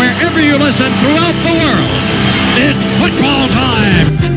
wherever you listen throughout the world. It's football time.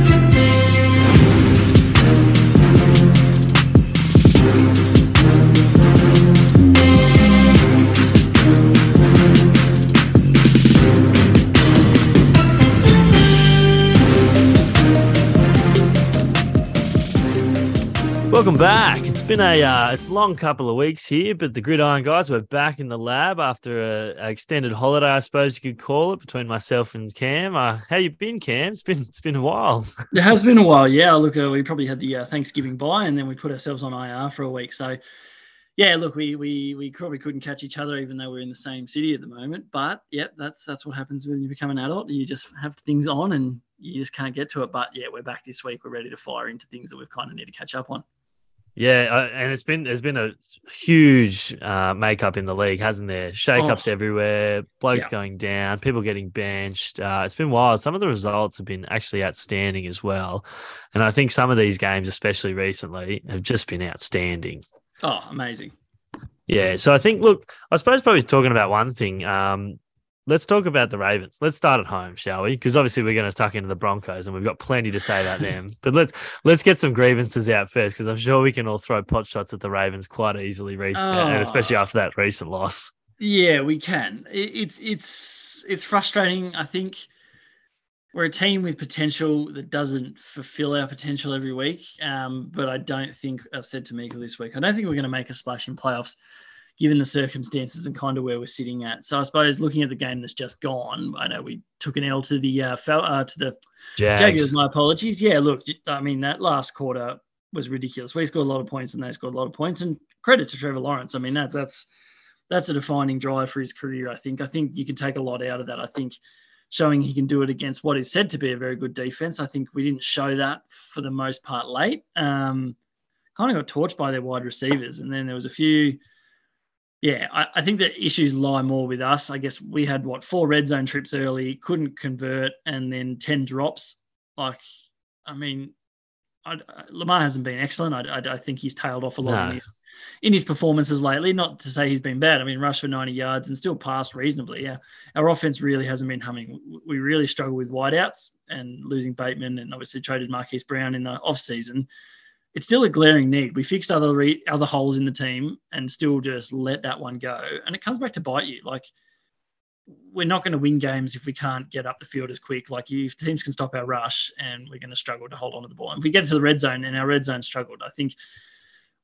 Welcome back. It's been a uh, it's a long couple of weeks here, but the Gridiron guys were back in the lab after a, a extended holiday, I suppose you could call it, between myself and Cam. Uh, how you been, Cam? It's been it's been a while. It has been a while, yeah. Look, uh, we probably had the uh, Thanksgiving bye, and then we put ourselves on IR for a week. So, yeah, look, we we we probably couldn't catch each other, even though we're in the same city at the moment. But yeah, that's that's what happens when you become an adult. You just have things on, and you just can't get to it. But yeah, we're back this week. We're ready to fire into things that we've kind of need to catch up on. Yeah, uh, and it's been there's been a huge uh, makeup in the league, hasn't there? Shakeups Oh. everywhere, blokes Yeah. going down, people getting benched. Uh, it's been wild. Some of the results have been actually outstanding as well, and I think some of these games, especially recently, have just been outstanding. Oh, amazing. Yeah, so I think look, I suppose probably talking about one thing. Um, let's talk about the Ravens. Let's start at home, shall we? Because obviously we're going to tuck into the Broncos, and we've got plenty to say about them. But let's let's get some grievances out first, because I'm sure we can all throw pot shots at the Ravens quite easily, recent, and Oh. especially after that recent loss. Yeah, we can. It, it's it's it's frustrating. I think we're a team with potential that doesn't fulfill our potential every week. Um, but I don't think I said to Mika this week. I don't think we're going to make a splash in playoffs, given the circumstances and kind of where we're sitting at. So I suppose looking at the game that's just gone, I know we took an L to the uh, Fal- uh to the Jags. Jaguars. My apologies. Yeah, look, I mean that last quarter was ridiculous. We scored a lot of points and they scored a lot of points. And credit to Trevor Lawrence. I mean that's that's that's a defining drive for his career. I think. I think you can take a lot out of that. I think showing he can do it against what is said to be a very good defense. I think we didn't show that for the most part late. Um, kind of got torched by their wide receivers, and then there was a few. Yeah, I, I think the issues lie more with us. I guess we had what four red zone trips early, couldn't convert, and then ten drops. Like, I mean, I, I- uh, Lamar hasn't been excellent. I, I, I think he's tailed off a lot No. in, his, in his performances lately. Not to say he's been bad. I mean, rushed for 90 yards and still passed reasonably. Yeah, our offense really hasn't been humming. We really struggle with wideouts and losing Bateman, and obviously traded Marquise Brown in the off season. It's still a glaring need. We fixed other re- other holes in the team and still just let that one go. And it comes back to bite you. Like we're not going to win games if we can't get up the field as quick. Like if teams can stop our rush, and we're going to struggle to hold on to the ball. And if we get to the red zone, and our red zone struggled, I think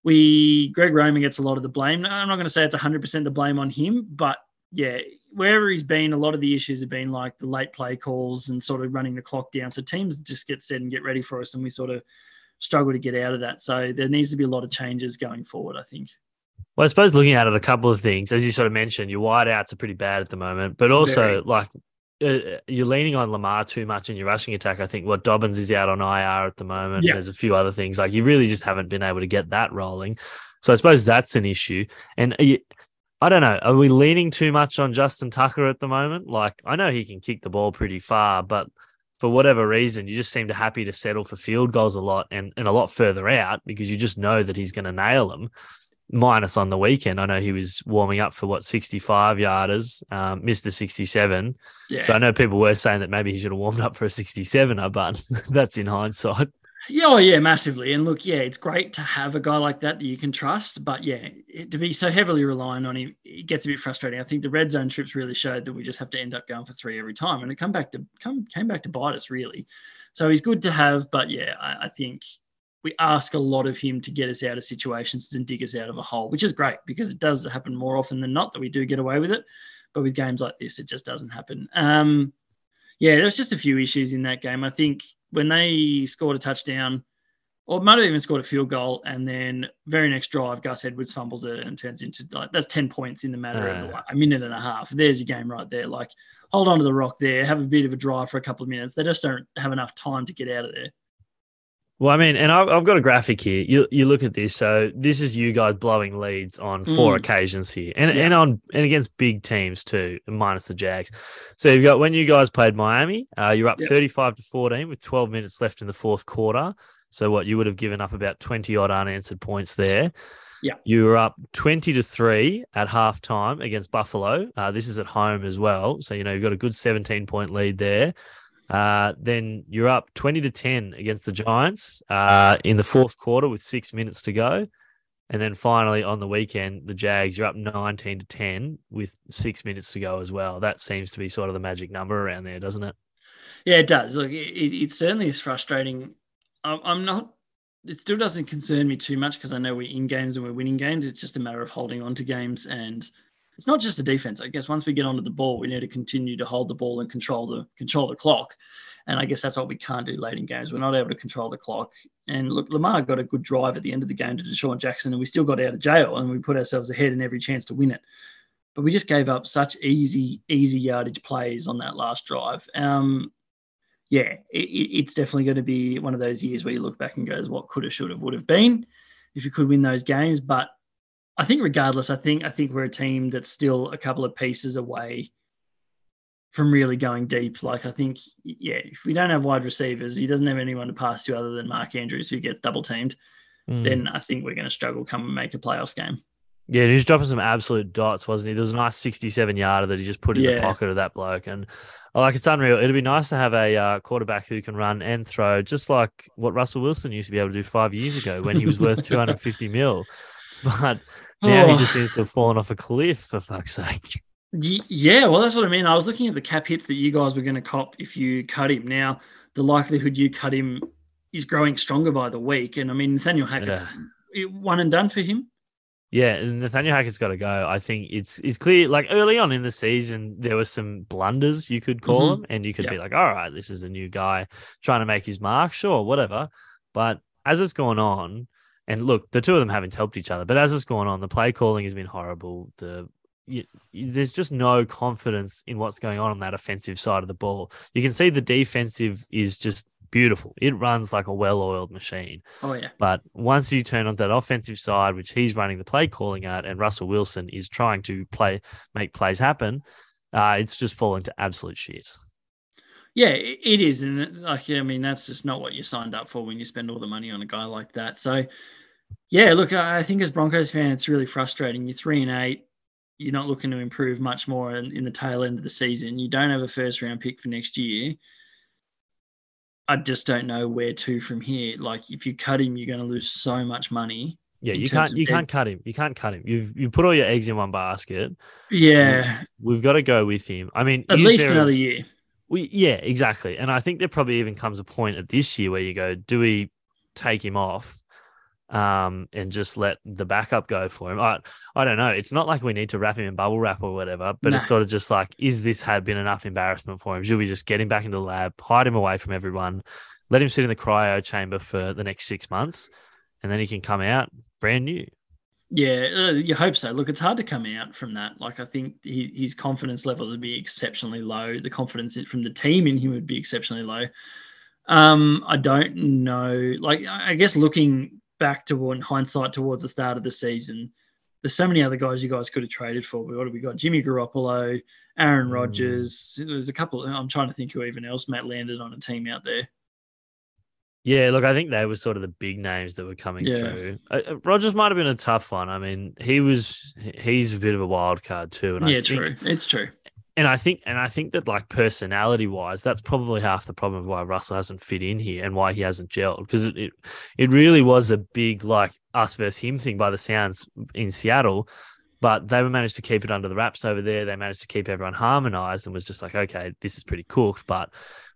we Greg Roman gets a lot of the blame. I'm not going to say it's 100% the blame on him, but yeah, wherever he's been, a lot of the issues have been like the late play calls and sort of running the clock down. So teams just get set and get ready for us, and we sort of struggle to get out of that. So there needs to be a lot of changes going forward. I think. Well, I suppose looking at it, a couple of things, as you sort of mentioned, your wideouts are pretty bad at the moment, but also Very. like uh, you're leaning on Lamar too much in your rushing attack. I think what Dobbins is out on IR at the moment. Yeah. There's a few other things like you really just haven't been able to get that rolling. So I suppose that's an issue. And are you- I don't know, are we leaning too much on Justin Tucker at the moment? Like I know he can kick the ball pretty far, but for whatever reason, you just seem to happy to settle for field goals a lot and, and a lot further out because you just know that he's going to nail them minus on the weekend. I know he was warming up for what 65 yarders, um, missed the 67. Yeah. So I know people were saying that maybe he should have warmed up for a 67er, but that's in hindsight. Yeah, oh yeah, massively. And look, yeah, it's great to have a guy like that that you can trust. But yeah, it, to be so heavily reliant on him, it gets a bit frustrating. I think the red zone trips really showed that we just have to end up going for three every time, and it come back to come came back to bite us really. So he's good to have, but yeah, I, I think we ask a lot of him to get us out of situations and dig us out of a hole, which is great because it does happen more often than not that we do get away with it. But with games like this, it just doesn't happen. Um, yeah, there's just a few issues in that game. I think when they scored a touchdown, or might have even scored a field goal, and then very next drive, Gus Edwards fumbles it and turns into like that's ten points in the matter of like, a minute and a half. There's your game right there. Like hold on to the rock there, have a bit of a drive for a couple of minutes. They just don't have enough time to get out of there. Well, I mean, and I've, I've got a graphic here. You you look at this. So this is you guys blowing leads on four Mm. occasions here, and Yeah. and on and against big teams too, minus the Jags. So you've got when you guys played Miami, uh, you're up Yep. thirty five to fourteen with twelve minutes left in the fourth quarter. So what you would have given up about twenty odd unanswered points there. Yeah. You were up 20 to 3 at halftime against Buffalo. Uh, this is at home as well. So, you know, you've got a good 17 point lead there. Uh, then you're up 20 to 10 against the Giants uh, in the fourth quarter with six minutes to go. And then finally on the weekend, the Jags, you're up 19 to 10 with six minutes to go as well. That seems to be sort of the magic number around there, doesn't it? Yeah, it does. Look, it, it certainly is frustrating. I'm, I'm not, it still doesn't concern me too much because I know we're in games and we're winning games. It's just a matter of holding on to games. And it's not just the defense. I guess once we get onto the ball, we need to continue to hold the ball and control the control the clock. And I guess that's what we can't do late in games. We're not able to control the clock. And look, Lamar got a good drive at the end of the game to DeSean Jackson, and we still got out of jail and we put ourselves ahead in every chance to win it. But we just gave up such easy, easy yardage plays on that last drive. Um, yeah, it, it's definitely going to be one of those years where you look back and goes, what could have, should have, would have been if you could win those games. But I think regardless, I think I think we're a team that's still a couple of pieces away from really going deep. Like I think, yeah, if we don't have wide receivers, he doesn't have anyone to pass to other than Mark Andrews, who gets double teamed. Mm. Then I think we're going to struggle come and make a playoffs game. Yeah, he was dropping some absolute dots, wasn't he? There was a nice 67 yarder that he just put in yeah. the pocket of that bloke. And like, it's unreal. It'd be nice to have a uh, quarterback who can run and throw, just like what Russell Wilson used to be able to do five years ago when he was worth 250 mil. But now oh. he just seems to have fallen off a cliff, for fuck's sake. Yeah, well, that's what I mean. I was looking at the cap hits that you guys were going to cop if you cut him. Now, the likelihood you cut him is growing stronger by the week. And I mean, Nathaniel Hackett's yeah. one and done for him. Yeah, Nathaniel Hackett's got to go. I think it's it's clear. Like early on in the season, there were some blunders you could call mm-hmm. them, and you could yep. be like, "All right, this is a new guy trying to make his mark." Sure, whatever. But as it's gone on, and look, the two of them haven't helped each other. But as it's gone on, the play calling has been horrible. The you, there's just no confidence in what's going on on that offensive side of the ball. You can see the defensive is just beautiful. It runs like a well-oiled machine. Oh yeah. But once you turn on that offensive side, which he's running the play calling at, and Russell Wilson is trying to play make plays happen, uh, it's just falling to absolute shit. Yeah, it is, and like I mean, that's just not what you signed up for when you spend all the money on a guy like that. So, yeah, look, I think as Broncos fan, it's really frustrating. You're three and eight you're not looking to improve much more in, in the tail end of the season. You don't have a first round pick for next year. I just don't know where to from here. Like if you cut him, you're going to lose so much money. Yeah, you can't. You dead. can't cut him. You can't cut him. You've you put all your eggs in one basket. Yeah, we've got to go with him. I mean, at least another year. We yeah, exactly. And I think there probably even comes a point at this year where you go, do we take him off um, and just let the backup go for him. I, I don't know. It's not like we need to wrap him in bubble wrap or whatever, but it's sort of just like, is this had been enough embarrassment for him? Should we just get him back into the lab, hide him away from everyone, let him sit in the cryo chamber for the next six months, and then he can come out brand new? Yeah, uh, you hope so. Look, it's hard to come out from that. Like, I think he, his confidence level would be exceptionally low. The confidence from the team in him would be exceptionally low. Um, I don't know. Like, I guess looking back to in hindsight towards the start of the season, there's so many other guys you guys could have traded for. What have we got? Jimmy Garoppolo, Aaron hmm. Rodgers. Mm. There's a couple. I'm trying to think who even else Matt landed on a team out there. Yeah, look, I think they were sort of the big names that were coming yeah. through. Uh, uh Rodgers might have been a tough one. I mean, he was he's a bit of a wild card too. And yeah, I think, true. It's true and I think and I think that like personality wise, that's probably half the problem of why Russell hasn't fit in here and why he hasn't gelled because it, it, it really was a big like us versus him thing by the sounds in Seattle, but they managed to keep it under the wraps over there. They managed to keep everyone harmonized and was just like, okay, this is pretty cooked, but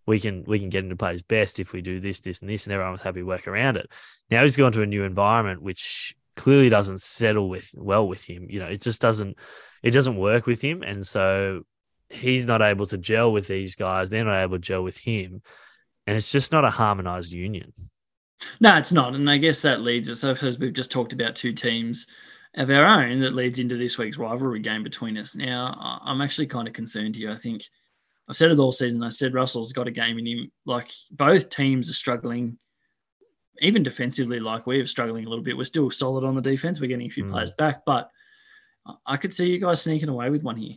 we can we can get into players best if we do this, this, and this, and everyone was happy to work around it. Now he's gone to a new environment which clearly doesn't settle with well with him. You know, it just doesn't it doesn't work with him, and so he's not able to gel with these guys. They're not able to gel with him. And it's just not a harmonized union. No, it's not. And I guess that leads us, as we've just talked about two teams of our own, that leads into this week's rivalry game between us. Now, I'm actually kind of concerned here. I think I've said it all season. I said Russell's got a game in him. Like both teams are struggling, even defensively, like we're struggling a little bit. We're still solid on the defense. We're getting a few mm. players back, but I could see you guys sneaking away with one here.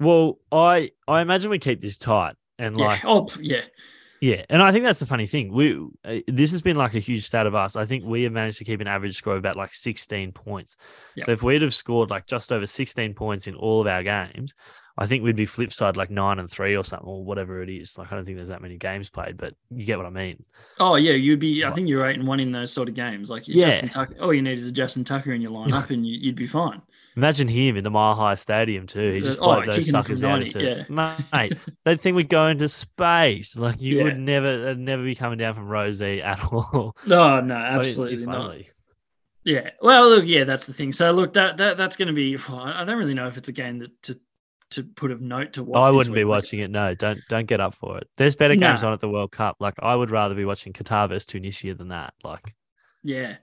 Well, I I imagine we keep this tight and like yeah. oh yeah, Yeah, and I think that's the funny thing. We uh, this has been like a huge stat of us. I think we have managed to keep an average score of about like 16 points. Yep. So if we'd have scored like just over 16 points in all of our games, I think we'd be flip side like nine and three or something or whatever it is. Like I don't think there's that many games played, but you get what I mean. Oh yeah, you'd be. I think you're eight and one in those sort of games. Like you're Yeah. Justin Tucker. All you need is a Justin Tucker in your lineup, and you, you'd be fine. Imagine him in the Mile High Stadium too. He just Oh, float those kicking them from suckers out 90, into mate. That thing would go into space. Like you Yeah. would never, it'd never be coming down from Rosie at all. No, no, But it'd be absolutely not. Yeah. Well, look, yeah, that's the thing. So look, that that that's going to be. I don't really know if it's a game that to to put a note to watch. I wouldn't be watching it. No, don't don't get up for it. There's better games Nah. on at the World Cup. Like I would rather be watching Qatar versus Tunisia than that. Like Yeah.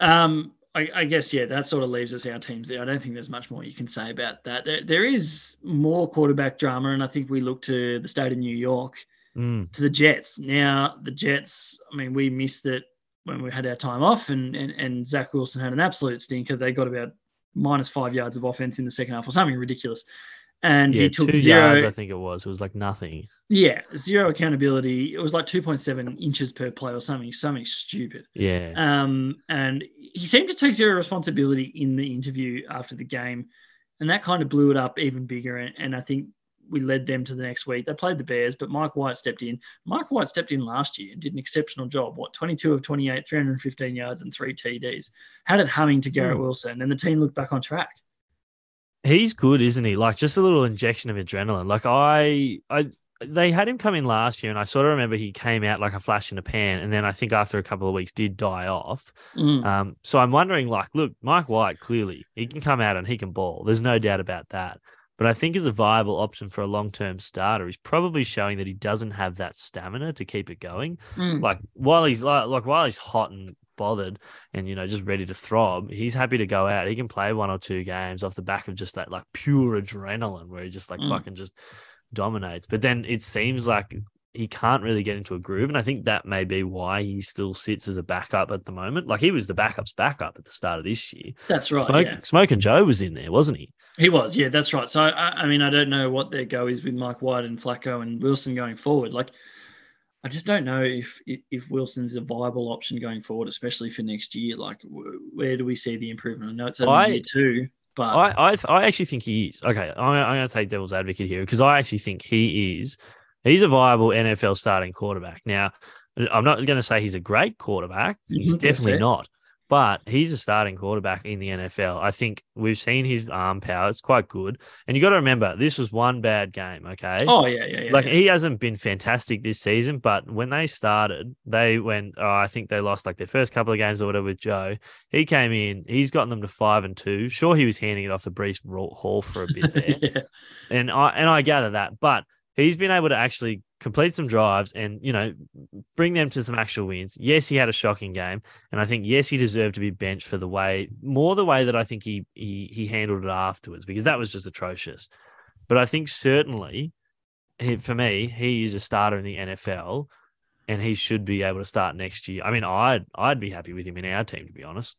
Um. I, I guess yeah, that sort of leaves us our teams there. I don't think there's much more you can say about that. There, there is more quarterback drama, and I think we look to the state of New York. mm, to the Jets. Now, the Jets, I mean, we missed it when we had our time off, and, and, and Zach Wilson had an absolute stinker. They got about minus five yards of offense in the second half or something ridiculous. And yeah, he took two zero, yards. I think it was. It was like nothing. yeah, zero accountability. It was like 2.7 inches per play or something, something stupid. Yeah, Um, and he seemed to take zero responsibility in the interview after the game, and that kind of blew it up even bigger. And, and I think we led them to the next week. They played the Bears, but Mike White stepped in. Mike White stepped in last year and did an exceptional job. What 22 of 28, 315 yards and three TDs. Had it humming to Garrett Hmm. Wilson, and the team looked back on track. He's good, isn't he? Like just a little injection of adrenaline. Like I, I, they had him come in last year, and I sort of remember he came out like a flash in a pan, and then I think after a couple of weeks did die off. Mm. Um, so I'm wondering, like, look, Mike White clearly he can come out and he can ball. There's no doubt about that. But I think as a viable option for a long term starter, he's probably showing that he doesn't have that stamina to keep it going. Mm. Like while he's like, like while he's hot and bothered and you know just ready to throb, he's happy to go out. He can play one or two games off the back of just that like pure adrenaline where he just like Mm. fucking just dominates. But then it seems like he can't really get into a groove. And I think that may be why he still sits as a backup at the moment. Like he was the backup's backup at the start of this year. That's right. Smoke, yeah. Smoke and Joe was in there, wasn't he? He was, yeah, that's right. So I, I mean, I don't know what their go is with Mike White and Flacco and Wilson going forward. Like, I just don't know if if Wilson's a viable option going forward, especially for next year. Like, where do we see the improvement? I know it's only I- year two, but I, I, I actually think he is. Okay, I'm, I'm going to take devil's advocate here because I actually think he is. He's a viable NFL starting quarterback. Now, I'm not going to say he's a great quarterback. He's Mhm, definitely not. But he's a starting quarterback in the NFL. I think we've seen his arm power. It's quite good. And you got to remember, this was one bad game. Okay. oh yeah, yeah, yeah. like yeah. he hasn't been fantastic this season, but when they started, they went. Oh, I think they lost like their first couple of games or whatever with Joe. He came in, he's gotten them to five and two. Sure, he was handing it off to Breece Hall for a bit there, yeah. and I and I gather that, but he's been able to actually complete some drives and you know bring them to some actual wins. Yes, he had a shocking game, and I think yes, he deserved to be benched for the way more the way that I think he he he handled it afterwards because that was just atrocious. But I think certainly he, for me, he is a starter in the NFL, and he should be able to start next year. I mean, I'd I'd be happy with him in our team to be honest.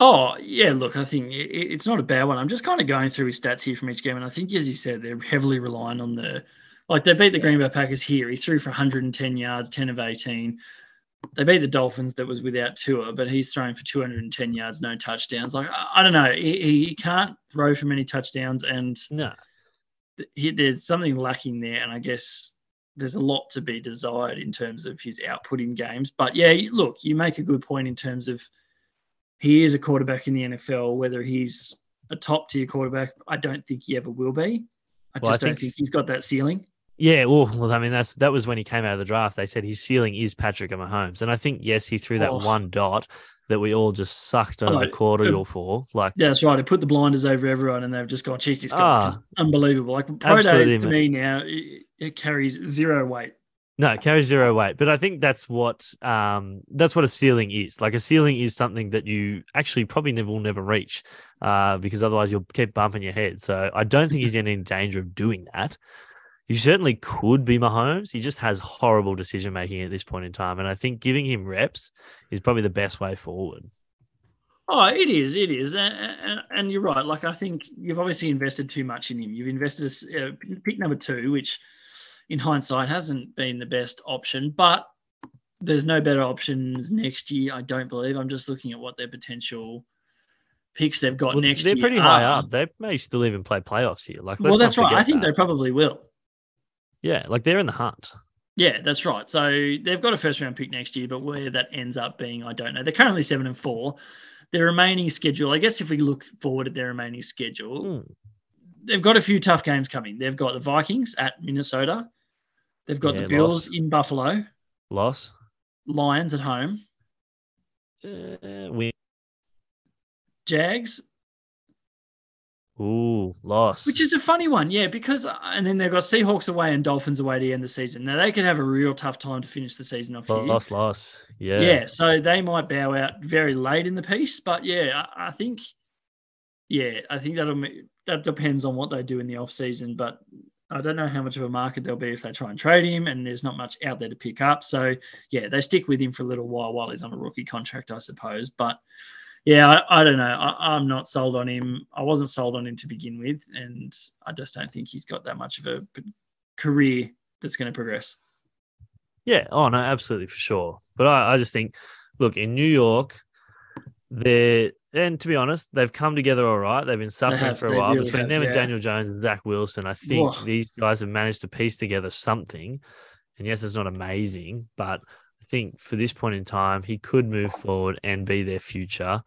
Oh yeah, look, I think it's not a bad one. I'm just kind of going through his stats here from each game, and I think, as you said, they're heavily relying on the like they beat the Green Bay Packers here. He threw for 110 yards, 10 of 18. They beat the Dolphins that was without Tua, but he's thrown for 210 yards, no touchdowns. Like I, I don't know, he, he can't throw for many touchdowns, and No, he, there's something lacking there. And I guess there's a lot to be desired in terms of his output in games. But yeah, look, you make a good point in terms of he is a quarterback in the NFL. Whether he's a top tier quarterback, I don't think he ever will be. I Well, I just don't think think he's got that ceiling. Yeah, well, well, I mean, that's that was when he came out of the draft. They said his ceiling is Patrick Mahomes, and I think yes, he threw that Oh. one dot that we all just sucked on Oh, the corridor it- for. Like, Yeah, that's right. They put the blinders over everyone, and they've just gone, "Geez, this guy's Ah. unbelievable." Like pro days to me now, it, it carries zero weight. no, it carries zero weight. But I think that's what um that's what a ceiling is. Like a ceiling is something that you actually probably never will never reach, uh, because otherwise you'll keep bumping your head. So I don't think he's in any danger of doing that. He certainly could be Mahomes. He just has horrible decision making at this point in time, and I think giving him reps is probably the best way forward. Oh, it is, it is, and, and, and you're right. Like I think you've obviously invested too much in him. You've invested a uh, pick number two, which in hindsight hasn't been the best option, but there's no better options next year. I don't believe. I'm just looking at what their potential picks they've got Well, next they're year. pretty high are. up. They may still even play playoffs here. Like, Well, let's that's right. I think they probably will. Yeah, like they're in the hunt. Yeah, that's right. So they've got a first round pick next year, but where that ends up being, I don't know. They're currently seven and four. Their remaining schedule, I guess, if we look forward at their remaining schedule, Hmm. they've got a few tough games coming. They've got the Vikings at Minnesota. They've got Yeah, the Bills loss. in Buffalo, Loss. Lions at home, Uh, win. Jags, Ooh, loss. which is a funny one. Yeah, because, uh, and then they've got Seahawks away and Dolphins away to end the season. Now, they could have a real tough time to finish the season off here. loss, loss. Yeah. Yeah. so they might bow out very late in the piece, but yeah, I, I think, yeah, I think that'll that depends on what they do in the off season. But I don't know how much of a market there'll be if they try and trade him, and there's not much out there to pick up. So yeah, they stick with him for a little while while he's on a rookie contract, I suppose. But yeah, I, I don't know. I, I'm not sold on him. I wasn't sold on him to begin with, and I just don't think he's got that much of a career that's going to progress. Yeah. Oh no, absolutely for sure. But I, I just think, look, in New York, they're and to be honest, they've come together all right. They've been suffering have, for a while really between have, them and. Daniel Jones and Zach Wilson. I think Whoa. these guys have managed to piece together something. And yes, it's not amazing, but I think for this point in time, he could move forward and be their future.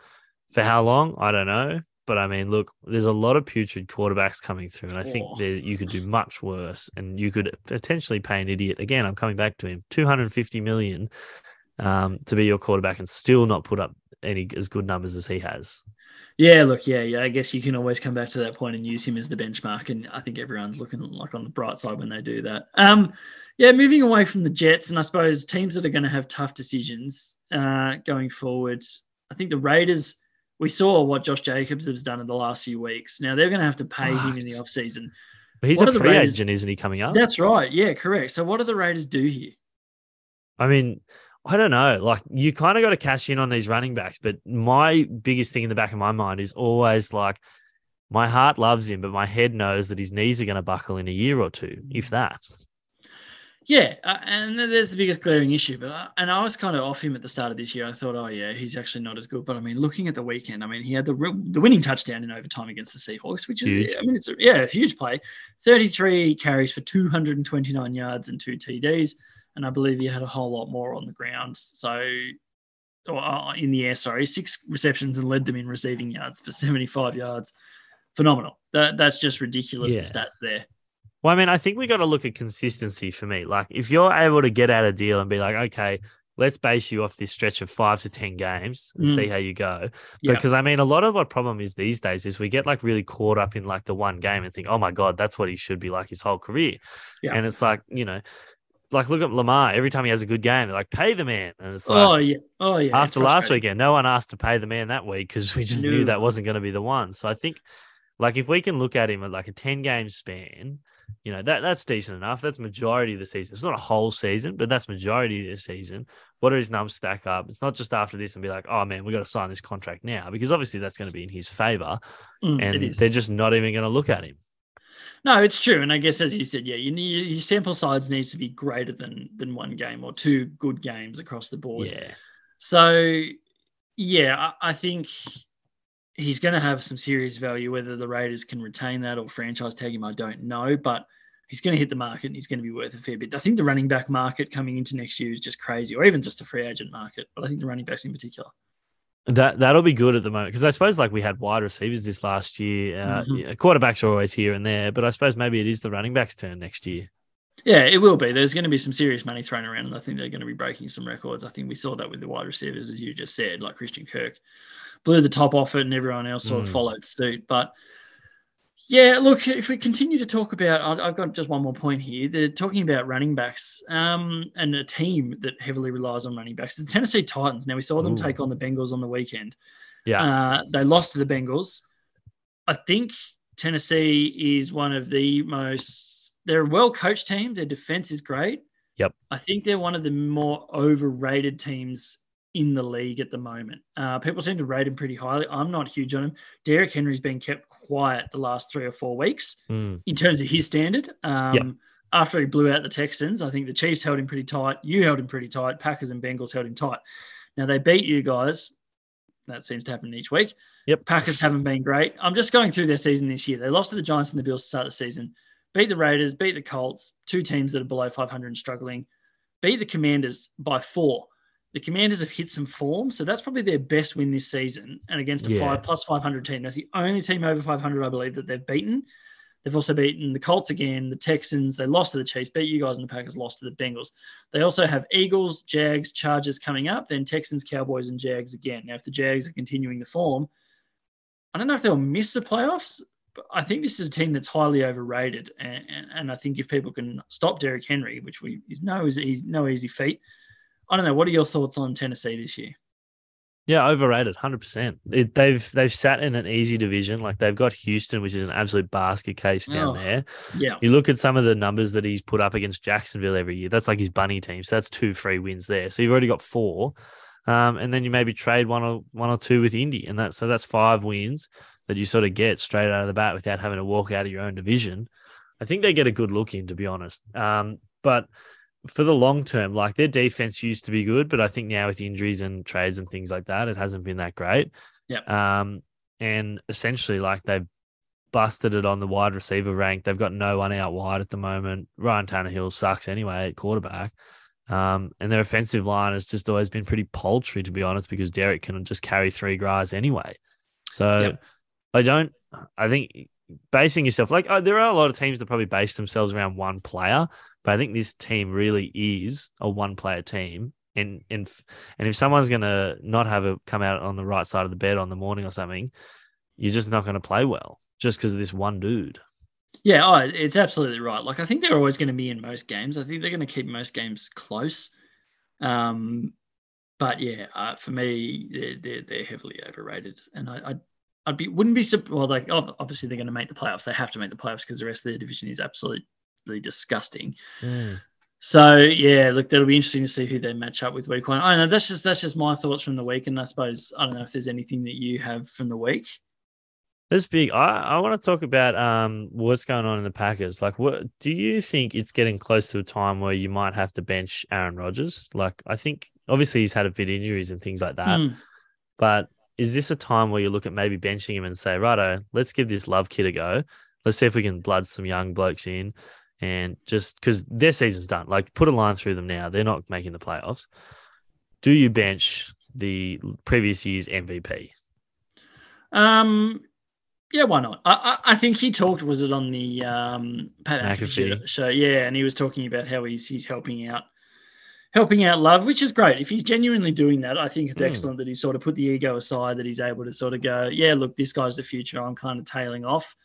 For how long? I don't know. But I mean, look, there's a lot of putrid quarterbacks coming through, and I think Oh. there, you could do much worse, and you could potentially pay an idiot. Again, I'm coming back to him, 250 million um, to be your quarterback, and still not put up any as good numbers as he has. Yeah, look, yeah, yeah. I guess you can always come back to that point and use him as the benchmark, and I think everyone's looking like on the bright side when they do that. Um, yeah, moving away from the Jets, and I suppose teams that are going to have tough decisions uh, going forward. I think the Raiders. We saw what Josh Jacobs has done in the last few weeks. Now they're going to have to pay him in the Right. offseason. But he's What a free Raiders- agent, isn't he? Coming up. That's right. Yeah, correct. So what do the Raiders do here? I mean, I don't know. Like you kind of got to cash in on these running backs, but my biggest thing in the back of my mind is always like, my heart loves him, but my head knows that his knees are going to buckle in a year or two, if that. Yeah, uh, and there's the biggest glaring issue. But I, and I was kind of off him at the start of this year. I thought, oh yeah, he's actually not as good. But I mean, looking at the weekend, I mean, he had the real- the winning touchdown in overtime against the Seahawks, which is, Huge. I mean, it's a, yeah, a huge play. 33 carries for 229 yards and two TDs, and I believe he had a whole lot more on the ground. So, or uh, in the air, sorry, six receptions and led them in receiving yards for 75 yards. Phenomenal. That that's just ridiculous. Yeah. The stats there. Well, I mean, I think we got to look at consistency for me. Like, if you're able to get out a deal and be like, okay, let's base you off this stretch of five to 10 games and Mm. see how you go. Yeah. Because I mean, a lot of what problem is these days is we get like really caught up in like the one game and think, oh my God, that's what he should be like his whole career. Yeah. And it's like, you know, like look at Lamar. Every time he has a good game, they're like, pay the man. And it's like, oh yeah. Oh yeah. after last weekend, no one asked to pay the man that week because we just knew that wasn't going to be the one. So I think, like, if we can look at him at like a ten game span, you know that that's decent enough. That's majority of the season. It's not a whole season, but that's majority of the season. What do his numbers stack up? It's not just after this and be like, oh man, we got to sign this contract now because obviously that's going to be in his favor, Mm, and they're just not even going to look at him. No, it's true, and I guess as you said, yeah, you need your sample size needs to be greater than than one game or two good games across the board. Yeah, So, yeah, I, I think he's going to have some serious value. Whether the Raiders can retain that or franchise tag him, I don't know, but he's going to hit the market and he's going to be worth a fair bit. I think the running back market coming into next year is just crazy, or even just a free agent market. But I think the running backs in particular. that that'll be good at the moment because I suppose like we had wide receivers this last year. Uh, Mhm. yeah, quarterbacks are always here and there, but I suppose maybe it is the running backs' turn next year. Yeah, it will be. There's going to be some serious money thrown around, and I think they're going to be breaking some records. I think we saw that with the wide receivers, as you just said, like Christian Kirk blew the top off it, and everyone else sort of Mm. followed suit. But yeah, look, if we continue to talk about, I- I've got just one more point here. They're talking about running backs um, and a team that heavily relies on running backs. The Tennessee Titans. Now we saw them Ooh. take on the Bengals on the weekend. Yeah. Uh, they lost to the Bengals. I think Tennessee is one of the most. They're a well coached team. Their defense is great. Yep. I think they're one of the more overrated teams in the league at the moment. Uh, people seem to rate him pretty highly. I'm not huge on him. Derrick Henry's been kept quiet the last three or four weeks Mm. in terms of his standard. Um, Yep. after he blew out the Texans, I think the Chiefs held him pretty tight. You held him pretty tight. Packers and Bengals held him tight. Now they beat you guys. That seems to happen each week. Yep. Packers haven't been great. I'm just going through their season this year. They lost to the Giants and the Bills to start the season. Beat the Raiders, beat the Colts, two teams that are below 500 and struggling. Beat the Commanders by four. The Commanders have hit some form, so that's probably their best win this season. And against a Yeah. five plus 500 team, that's the only team over 500 I believe that they've beaten. They've also beaten the Colts again, the Texans. They lost to the Chiefs, beat you guys, and the Packers lost to the Bengals. They also have Eagles, Jags, Chargers coming up, then Texans, Cowboys, and Jags again. Now, if the Jags are continuing the form, I don't know if they'll miss the playoffs, but I think this is a team that's highly overrated. And, and, and I think if people can stop Derrick Henry, which we is no is no easy feat. I don't know. What are your thoughts on Tennessee this year? Yeah, overrated, hundred percent. They've they've sat in an easy division. Like they've got Houston, which is an absolute basket case down Oh. there. Yeah, You look at some of the numbers that he's put up against Jacksonville every year. That's like his bunny team. So that's two free wins there. So you've already got four, um, and then you maybe trade one or one or two with Indy, and that's so that's five wins that you sort of get straight out of the bat without having to walk out of your own division. I think they get a good look in, to be honest. Um, but for the long term, like their defense used to be good, but I think now with injuries and trades and things like that, it hasn't been that great. Yep. Um, and essentially, like they've busted it on the wide receiver rank. They've got no one out wide at the moment. Ryan Tannehill sucks anyway at quarterback. Um, and their offensive line has just always been pretty paltry, to be honest, because Derrick can just carry three guys anyway. So Yep. I don't, I think basing yourself, like, oh, there are a lot of teams that probably base themselves around one player, but I think this team really is a one player team. And, and, and if someone's to not have a come out on the right side of the bed on the morning or something, you're just not to play well just because of this one dude. Yeah, oh, it's absolutely right. Like I think they're always going to be in most games. I think they're going to keep most games close. Um, but yeah, uh, for me, they're, they're they're heavily overrated, and I I'd, I'd be wouldn't be well. Like obviously they're going to make the playoffs. They have to make the playoffs because the rest of their division is absolutely disgusting. So yeah, look, that'll be interesting to see who they match up with week one. I don't know. That's just that's just my thoughts from the week, and I suppose I don't know if there's anything that you have from the week. That's big. I, I want to talk about um what's going on in the Packers. Like, what do you think it's getting close to a time where you might have to bench Aaron Rodgers? Like, I think obviously he's had a bit injuries and things like that, Hmm. but is this a time where you look at maybe benching him and say, righto, let's give this Love kid a go. Let's see if we can blood some young blokes in and just because their season's done. Like, put a line through them now. They're not making the playoffs. Do you bench the previous year's MVP? Um, yeah, why not? I, I I think he talked. Was it on the um Pat McAfee. Show? Yeah, and he was talking about how he's he's helping out, helping out Love, which is great. If he's genuinely doing that, I think it's Mm. excellent that he's sort of put the ego aside. That he's able to sort of go, yeah, look, this guy's the future. I'm kind of tailing off.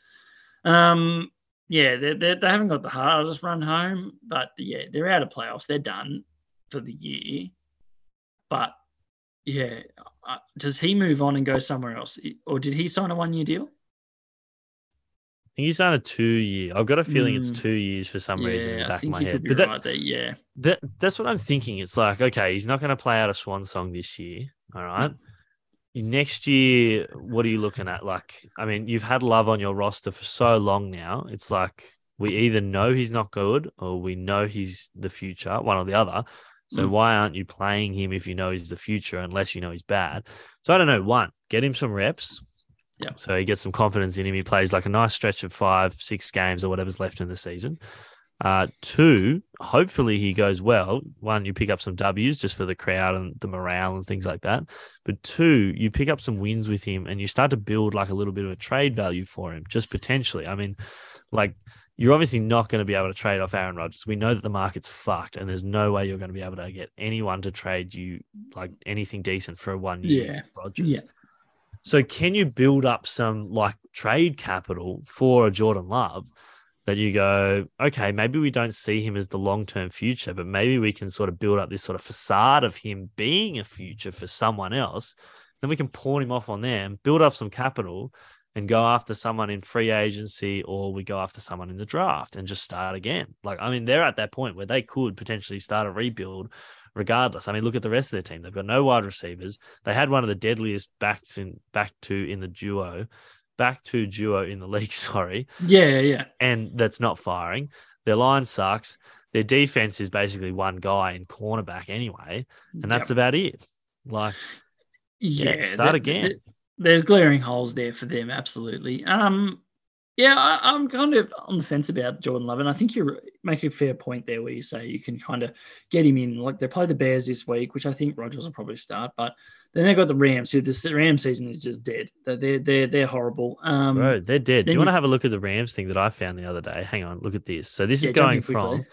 Um, yeah, they they they haven't got the heart. I'll just run home, but yeah, they're out of playoffs. They're done for the year. But yeah, uh, does he move on and go somewhere else, or did he sign a one-year deal? I think he's done a two year. I've got a feeling it's Mm. two years for some reason in the back of my head. But that, right there. Yeah, that that's what I'm thinking. It's like, okay, he's not going to play out a swan song this year. All right. Next year, what are you looking at? Like, I mean, you've had Love on your roster for so long now. It's like we either know he's not good or we know he's the future, one or the other. So Mm. why aren't you playing him if you know he's the future, unless you know he's bad? So I don't know. One, get him some reps. Yeah. So he gets some confidence in him. He plays like a nice stretch of five, six games or whatever's left in the season. Uh, two, hopefully he goes well. One, you pick up some W's just for the crowd and the morale and things like that. But two, you pick up some wins with him and you start to build like a little bit of a trade value for him, just potentially. I mean, like you're obviously not going to be able to trade off Aaron Rodgers. We know that the market's fucked and there's no way you're going to be able to get anyone to trade you like anything decent for a one year Yeah. Rodgers. Yeah. So can you build up some like trade capital for a Jordan Love that you go, okay, maybe we don't see him as the long term future, but maybe we can sort of build up this sort of facade of him being a future for someone else. Then we can pawn him off on them, build up some capital, and go after someone in free agency or we go after someone in the draft and just start again. Like, I mean, they're at that point where they could potentially start a rebuild regardless. I mean, look at the rest of their team. They've got no wide receivers. They had one of the deadliest backs in back to in the duo, back to duo in the league, sorry, yeah, yeah. and that's not firing. Their line sucks. Their defense is basically one guy in cornerback anyway, and that's Yep. about it. Like, yeah, start there- again. there- there's glaring holes there for them, absolutely. Um, yeah, I, I'm kind of on the fence about Jordan Love, and I think you make a fair point there where you say you can kind of get him in. Like they play the Bears this week, which I think Rodgers will probably start, but then they've got the Rams, who this the Ram season is just dead. They're they're they're, horrible. Um, bro, they're dead. Do then you want to have a look at the Rams thing that I found the other day? Hang on, look at this. So this yeah, is going from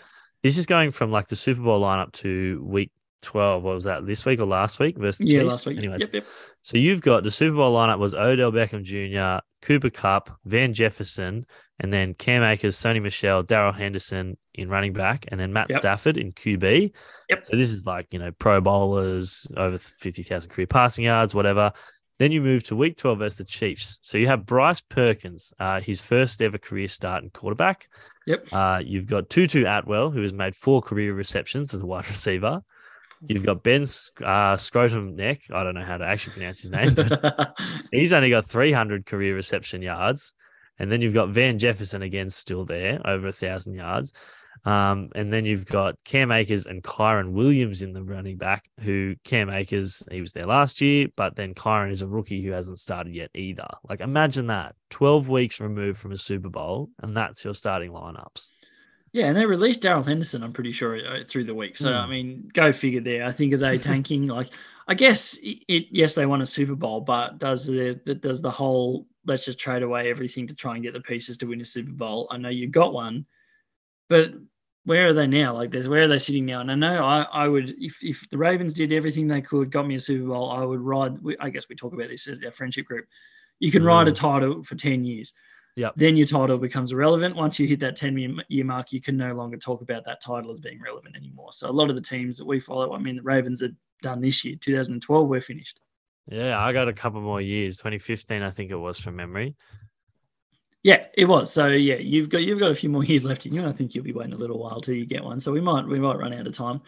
this is going from like the Super Bowl lineup to week twelve. What was that? This week or last week versus the yeah Chiefs? last week. Anyways, Yep, yep. So you've got the Super Bowl lineup was Odell Beckham Jr., Cooper Kupp, Van Jefferson, and then Cam Akers, Sony Michel, Darrell Henderson in running back, and then Matt Yep. Stafford in QB. Yep. So this is like, you know, pro bowlers, over 50,000 career passing yards, whatever. Then you move to week 12 versus the Chiefs. So you have Bryce Perkins, uh, his first ever career start in quarterback. Yep. Uh, you've got Tutu Atwell, who has made four career receptions as a wide receiver. You've got Ben uh, Scrotum Neck. I don't know how to actually pronounce his name. but He's only got 300 career reception yards. And then you've got Van Jefferson again still there, over a thousand yards. Um, and then you've got Cam Akers and Kyren Williams in the running back, who Cam Akers, he was there last year, but then Kyren is a rookie who hasn't started yet either. Like imagine that 12 weeks removed from a Super Bowl, and that's your starting lineups. Yeah, and they released Darrell Henderson, I'm pretty sure, uh, through the week. So, Hmm. I mean, go figure there. I think are they tanking? like, I guess it, it, yes, they won a Super Bowl, but does the, the does the whole let's just trade away everything to try and get the pieces to win a Super Bowl? I know you got one, but where are they now? Like, there's where are they sitting now? And I know I, I would if if the Ravens did everything they could, got me a Super Bowl, I would ride. we- I guess we talk about this as our friendship group. You can ride a Mm. title for ten years. Yep. Then your title becomes irrelevant. Once you hit that 10 year- year mark, you can no longer talk about that title as being relevant anymore. So a lot of the teams that we follow, I mean, the Ravens are done this year, 2012, we're finished. Yeah, I got a couple more years. 2015, I think it was from memory. Yeah, it was. So yeah, you've got you've got a few more years left in you, and I think you'll be waiting a little while till you get one. So we might we might run out of time.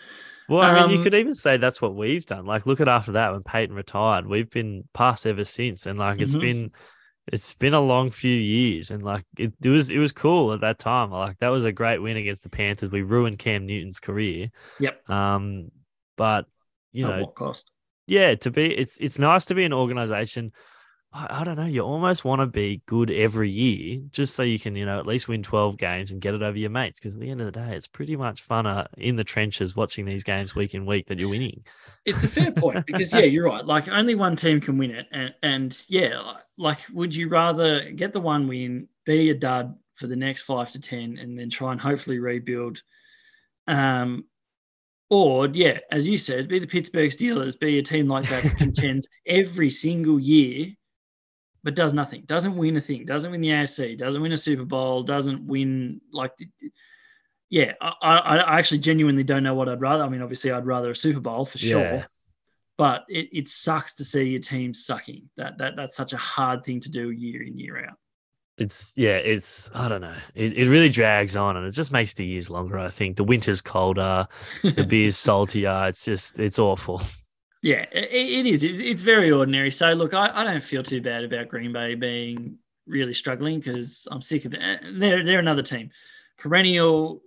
Well, I mean, you Um, could even say that's what we've done. Like, look at after that when Peyton retired, we've been past ever since, and like it's Mhm. been, it's been a long few years, and like it, it was, it was cool at that time. Like that was a great win against the Panthers. We ruined Cam Newton's career. Yep. Um, but you At know, what cost? Yeah, to be, it's it's nice to be an organization. I, I don't know. You almost want to be good every year, just so you can, you know, at least win twelve games and get it over your mates. Because at the end of the day, it's pretty much funner in the trenches watching these games week in week that you're winning. It's a fair point because yeah, you're right. Like only one team can win it, and and yeah, like would you rather get the one win, be a dud for the next five to ten, and then try and hopefully rebuild, um, or yeah, as you said, be the Pittsburgh Steelers, be a team like that that contends every single year, but does nothing, doesn't win a thing, doesn't win the AFC, doesn't win a Super Bowl, doesn't win like. Yeah, I, I, I actually genuinely don't know what I'd rather. I mean, obviously, I'd rather a Super Bowl for sure Yeah. but it, it sucks to see your team sucking. That that that's such a hard thing to do year in year out. It's yeah, it's I don't know. It, it really drags on and it just makes the years longer. I think the winter's colder, the beer's saltier. It's just it's awful. yeah, it, it is. It's, it's very ordinary. So look, I, I don't feel too bad about Green Bay being really struggling because I'm sick of it. They're they're another team, perennial,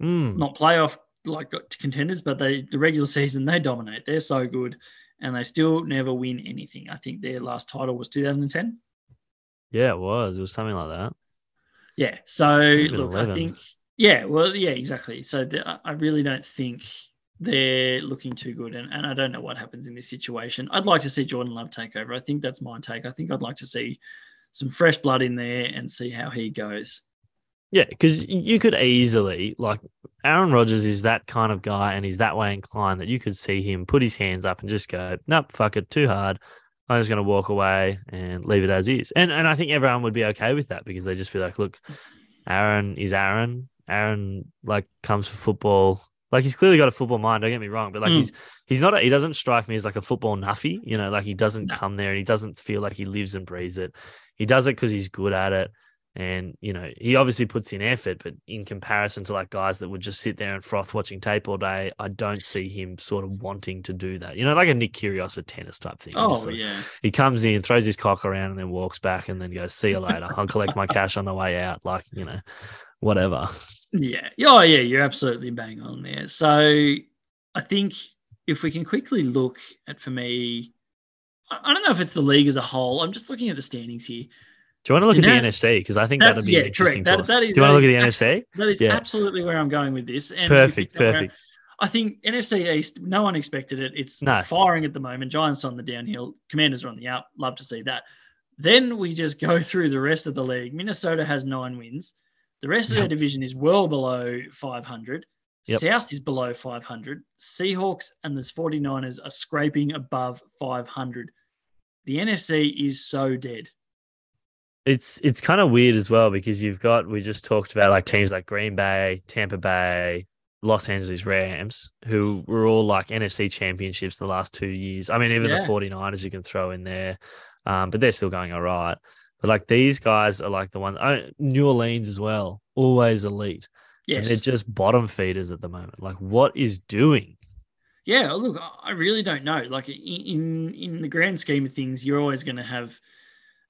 Mm. not playoff like contenders, but they the regular season they dominate. They're so good, and they still never win anything. I think their last title was 2010. Yeah, it was. It was something like that. Yeah. So look, 11. I think yeah, well, yeah, exactly. So the, I- really don't think they're looking too good, and, and I don't know what happens in this situation. I'd like to see Jordan Love take over. I think that's my take. I think I'd like to see some fresh blood in there and see how he goes. Yeah, because you could easily like Aaron Rodgers is that kind of guy and he's that way inclined that you could see him put his hands up and just go, Nope, fuck it, too hard. I'm just gonna walk away and leave it as is. And and I think everyone would be okay with that because they just be like, look, Aaron is Aaron. Aaron like comes for football. Like he's clearly got a football mind. Don't get me wrong, but like Mm. he's he's not. A, he doesn't strike me as like a football nuffy. You know, like he doesn't come there and he doesn't feel like he lives and breathes it. He does it because he's good at it, and you know he obviously puts in effort. But in comparison to like guys that would just sit there and froth watching tape all day, I don't see him sort of wanting to do that. You know, like a Nick Kyrgios at tennis type thing. Oh sort of- yeah, he comes in, throws his cock around, and then walks back, and then goes, "See you later. I'll collect my cash on the way out." Like you know, whatever. Yeah. Oh, yeah. You're absolutely bang on there. So I think if we can quickly look at, for me, I don't know if it's the league as a whole. I'm just looking at the standings here. Do you want to look at the NFC? Because I think that'd be yeah, interesting correct. That- that is- Do you want to look at the NFC? That is Yeah. absolutely where I'm going with this. And Perfect, perfect. I think NFC East, no one expected it. It's No. firing at the moment. Giants on the downhill. Commanders are on the up. Love to see that. Then we just go through the rest of the league. Minnesota has nine wins. The rest of their division is well below 500. Yep. South is below 500. Seahawks and the 49ers are scraping above 500. The NFC is so dead. It's it's kind of weird as well because you've got we just talked about like teams like Green Bay, Tampa Bay, Los Angeles Rams, who were all like NFC championships the last two years. I mean, even Yeah. the 49ers you can throw in there, um, but they're still going all right. But like these guys are like the ones, oh, New Orleans as well, always elite. And Yes. they're just bottom feeders at the moment. Like, what is doing? Yeah, look, I- I really don't know. Like in in, in the grand scheme of things, you're always going to have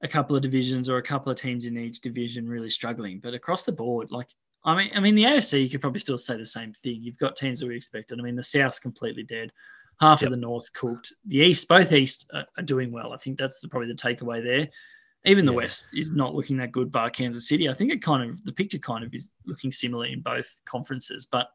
a couple of divisions or a couple of teams in each division really struggling. But across the board, like I mean, I mean, the AFC, you could probably still say the same thing. You've got teams that we expected. I mean, the South's completely dead. Half Yep. of the North cooked. The East, both East are, are doing well. I think that's the, probably the takeaway there. Even the Yeah. West is not looking that good, bar Kansas City. I think it kind of the picture kind of is looking similar in both conferences, but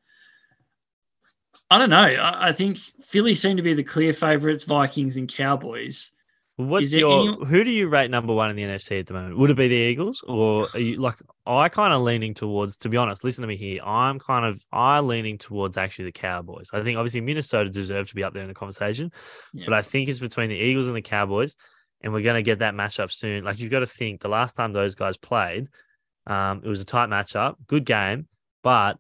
I don't know. I, I think Philly seem to be the clear favourites, Vikings and Cowboys. What's your any- who do you rate number one in the NFC at the moment? Would it be the Eagles or are you like I kind of leaning towards to be honest, listen to me here. I'm kind of I leaning towards actually the Cowboys. I think obviously Minnesota deserve to be up there in the conversation, Yeah. but I think it's between the Eagles and the Cowboys, and we're gonna get that matchup soon. Like you've got to think the last time those guys played, um, it was a tight matchup, good game, but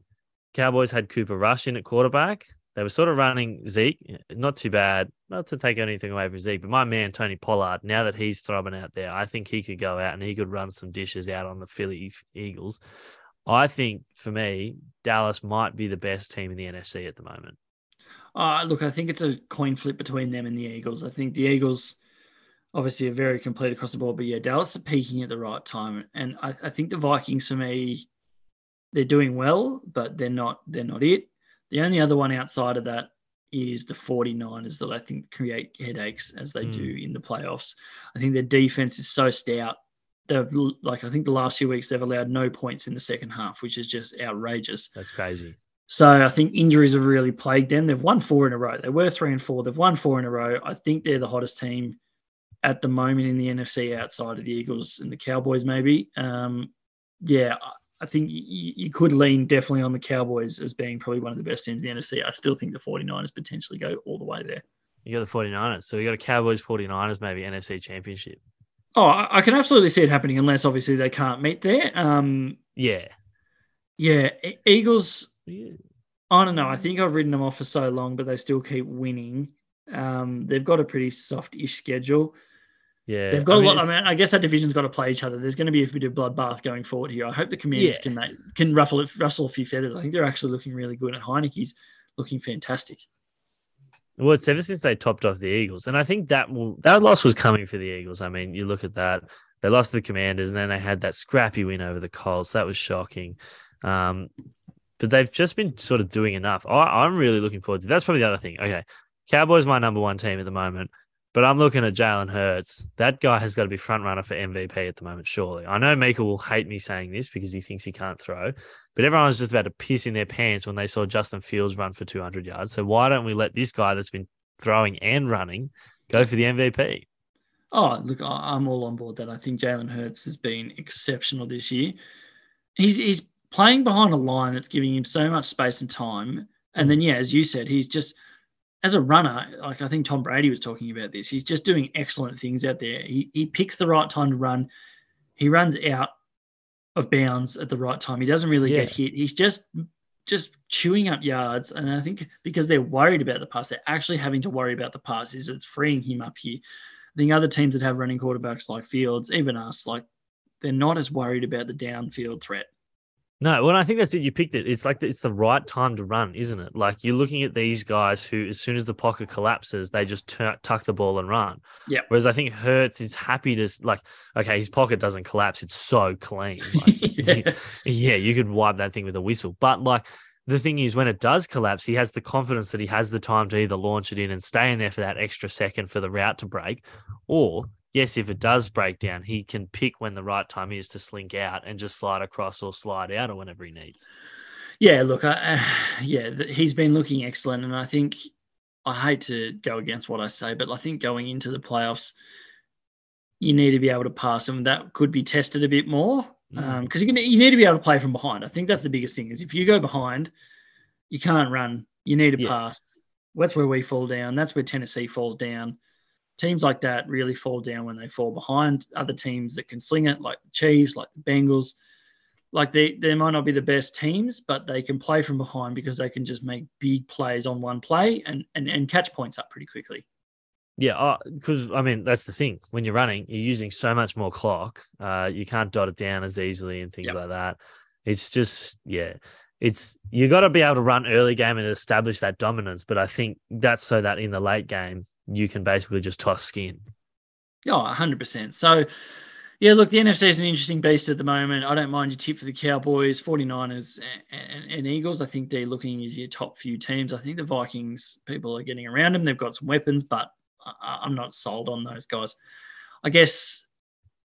Cowboys had Cooper Rush in at quarterback. They were sort of running Zeke, not too bad. Not to take anything away from Zeke, but my man Tony Pollard, now that he's throbbing out there, I think he could go out and he could run some dishes out on the Philly Eagles. I think for me, Dallas might be the best team in the NFC at the moment. Uh, look, I think it's a coin flip between them and the Eagles. I think the Eagles obviously are very complete across the board, but yeah, Dallas are peaking at the right time. And I, I think the Vikings for me, they're doing well, but they're not they're not it. The only other one outside of that is the 49ers that I think create headaches as they Hmm. do in the playoffs. I think their defense is so stout. They've like I think the last few weeks they've allowed no points in the second half, which is just outrageous. That's crazy. So I think injuries have really plagued them. They've won four in a row. They were three and four. They've won four in a row. I think they're the hottest team at the moment in the NFC outside of the Eagles and the Cowboys, maybe. Um, yeah, I- think you, you could lean definitely on the Cowboys as being probably one of the best teams in the NFC. I still think the 49ers potentially go all the way there. You got the 49ers. So you got a Cowboys 49ers, maybe NFC championship. Oh, I I can absolutely see it happening unless obviously they can't meet there. Um, Yeah. yeah, Eagles Yeah. I don't know. I think I've ridden them off for so long, but they still keep winning. Um, they've got a pretty soft-ish schedule. Yeah. They've got a lot. I mean, I guess that division's got to play each other. There's going to be a bit of bloodbath going forward here. I hope the Commanders Yeah. can make, can ruffle it, rustle a few feathers. I think they're actually looking really good. And Heinicke's looking fantastic. Well, it's ever since they topped off the Eagles, and I think that will, that loss was coming for the Eagles. I mean, you look at that; they lost to the Commanders, and then they had that scrappy win over the Colts. That was shocking. Um, but they've just been sort of doing enough. I, I'm really looking forward to. That's probably the other thing. Okay, Cowboys my number one team at the moment, but I'm looking at Jalen Hurts. That guy has got to be front runner for MVP at the moment. Surely, I know Mika will hate me saying this because he thinks he can't throw, but everyone was just about to piss in their pants when they saw Justin Fields run for 200 yards. So why don't we let this guy that's been throwing and running go for the MVP? Oh, look, I'm all on board that. I think Jalen Hurts has been exceptional this year. He's he's playing behind a line that's giving him so much space and time. And then, yeah, as you said, he's just as a runner. Like I think Tom Brady was talking about this. He's just doing excellent things out there. He he picks the right time to run. He runs out of bounds at the right time. He doesn't really get hit. He's just just chewing up yards. And I think because they're worried about the pass, they're actually having to worry about the pass. Is it's freeing him up here. I think other teams that have running quarterbacks like Fields, even us, like they're not as worried about the downfield threat. No, well, I think that's it. You picked it. It's like the, it's the right time to run, isn't it? Like you're looking at these guys who, as soon as the pocket collapses, they just tu- tuck the ball and run. Yeah. Whereas I think Hurts is happy to like, okay, his pocket doesn't collapse. It's so clean. Like, yeah. yeah, you could wipe that thing with a whistle. But like the thing is, when it does collapse, he has the confidence that he has the time to either launch it in and stay in there for that extra second for the route to break, or yes, if it does break down, he can pick when the right time is to slink out and just slide across or slide out or whenever he needs. Yeah, look, I, uh, yeah, he's been looking excellent, and I think I hate to go against what I say, but I think going into the playoffs, you need to be able to pass him. That could be tested a bit more Mm. because you you need to be able to play from behind. I think that's the biggest thing is if you go behind, you can't run. You need to Yeah. pass. That's where we fall down. That's where Tennessee falls down. Teams like that really fall down when they fall behind other teams that can sling it, like the Chiefs, like the Bengals. Like they, they might not be the best teams, but they can play from behind because they can just make big plays on one play and and, and catch points up pretty quickly. Yeah, because I mean that's the thing. When you're running, you're using so much more clock. Uh, you can't dot it down as easily and things Yep. like that. It's just yeah, it's you got to be able to run early game and establish that dominance. But I think that's so that in the late game you can basically just toss skin. Oh, 100%. So, yeah, look, the NFC is an interesting beast at the moment. I don't mind your tip for the Cowboys, 49ers, and, and Eagles. I think they're looking as your top few teams. I think the Vikings, people are getting around them. They've got some weapons, but I, I'm not sold on those guys. I guess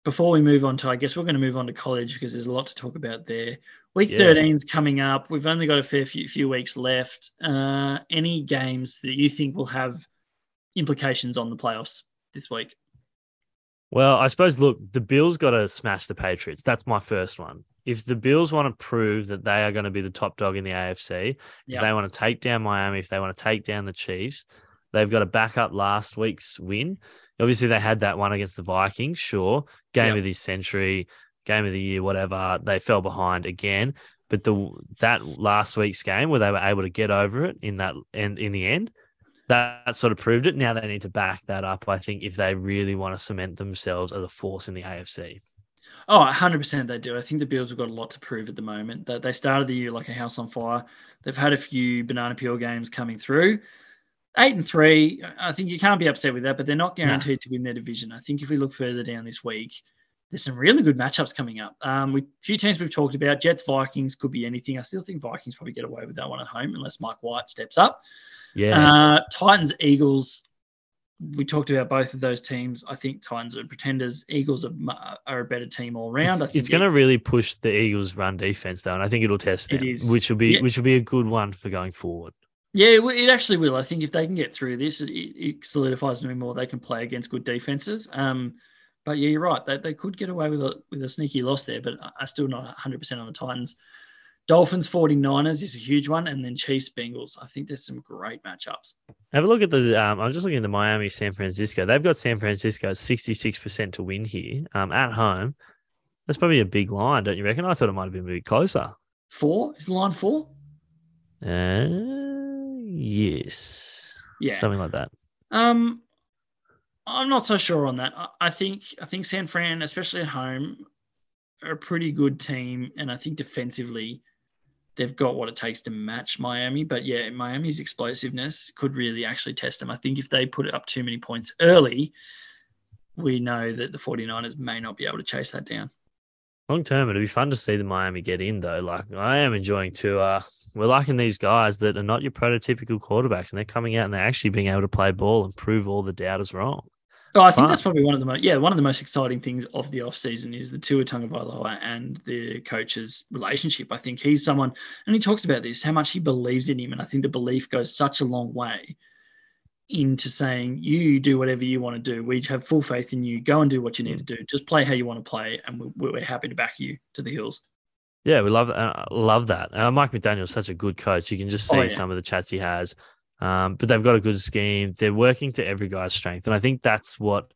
before we move on to, I guess we're going to move on to college because there's a lot to talk about there. Week Yeah. 13 is coming up. We've only got a fair few, few weeks left. Uh, any games that you think will have implications on the playoffs this week? Well, I suppose look, the Bills got to smash the Patriots. That's my first one. If the Bills want to prove that they are going to be the top dog in the AFC, if they want to take down Miami, if they want to take down the Chiefs, they've got to back up last week's win. Obviously, they had that one against the Vikings, sure. Game Yeah. of the century, game of the year, whatever. They fell behind again. But the that last week's game where they were able to get over it in that and in the end, that, that sort of proved it. Now they need to back that up, I think, if they really want to cement themselves as a force in the AFC. Oh, 100% they do. I think the Bills have got a lot to prove at the moment. That they started the year like a house on fire. They've had a few banana peel games coming through. Eight and three, I think you can't be upset with that, but they're not guaranteed to win their division. I think if we look further down this week, there's some really good matchups coming up. Um, we few teams we've talked about, Jets, Vikings could be anything. I still think Vikings probably get away with that one at home unless Mike White steps up. Yeah. Uh, Titans, Eagles. We talked about both of those teams. I think Titans are pretenders. Eagles are, are a better team all round. It's, it's going to really push the Eagles' run defense, though, and I think it'll test them, which will be Yeah. which will be a good one for going forward. Yeah, it, actually will. I think if they can get through this, it, it solidifies them more. They can play against good defenses. Um, but yeah, you're right. They, they could get away with a with a sneaky loss there, but I'm still not 100 percent on the Titans. Dolphins 49ers is a huge one, and then Chiefs Bengals. I think there's some great matchups. Have a look at the. Um, I was just looking at the Miami San Francisco. They've got San Francisco at sixty six percent to win here um, at home. That's probably a big line, don't you reckon? I thought it might have been a bit closer. Four is the line four. Uh, yes, Yeah. something like that. Um, I'm not so sure on that. I, I think I think San Fran, especially at home, are a pretty good team, and I think defensively, they've got what it takes to match Miami. But yeah, Miami's explosiveness could really actually test them. I think if they put it up too many points early, we know that the 49ers may not be able to chase that down. Long term, it'd be fun to see the Miami get in though. Like I am enjoying to. Uh, we're liking these guys that are not your prototypical quarterbacks, and they're coming out and they're actually being able to play ball and prove all the doubters wrong. Oh, I It's think that's probably one of the most yeah one of the most exciting things of the off season is the Tua Tagovailoa and the coach's relationship. I think he's someone, and he talks about this how much he believes in him, and I think the belief goes such a long way into saying you do whatever you want to do. We have full faith in you. Go and do what you need to do. Just play how you want to play, and we're, we're happy to back you to the hills. Yeah, we love uh, love that. Uh, Mike McDaniel's such a good coach. You can just see Oh, yeah. some of the chats he has. Um, but they've got a good scheme. They're working to every guy's strength, and I think that's what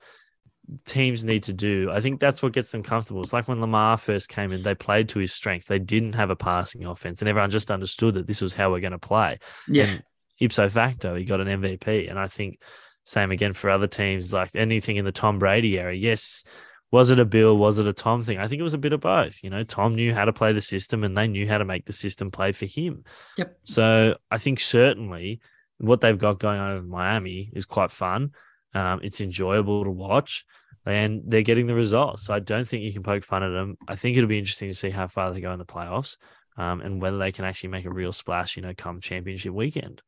teams need to do. I think that's what gets them comfortable. It's like when Lamar first came in, they played to his strengths. They didn't have a passing offense, and everyone just understood that this was how we're going to play. Yeah, And ipso facto, he got an MVP. And I think same again for other teams, like anything in the Tom Brady era. Yes, Was it a Bill? Was it a Tom thing? I think it was a bit of both. You know, Tom knew how to play the system and they knew how to make the system play for him. Yep. So I think certainly what they've got going on in Miami is quite fun. Um, it's enjoyable to watch and they're getting the results. So I don't think you can poke fun at them. I think it'll be interesting to see how far they go in the playoffs um, and whether they can actually make a real splash, you know, come championship weekend.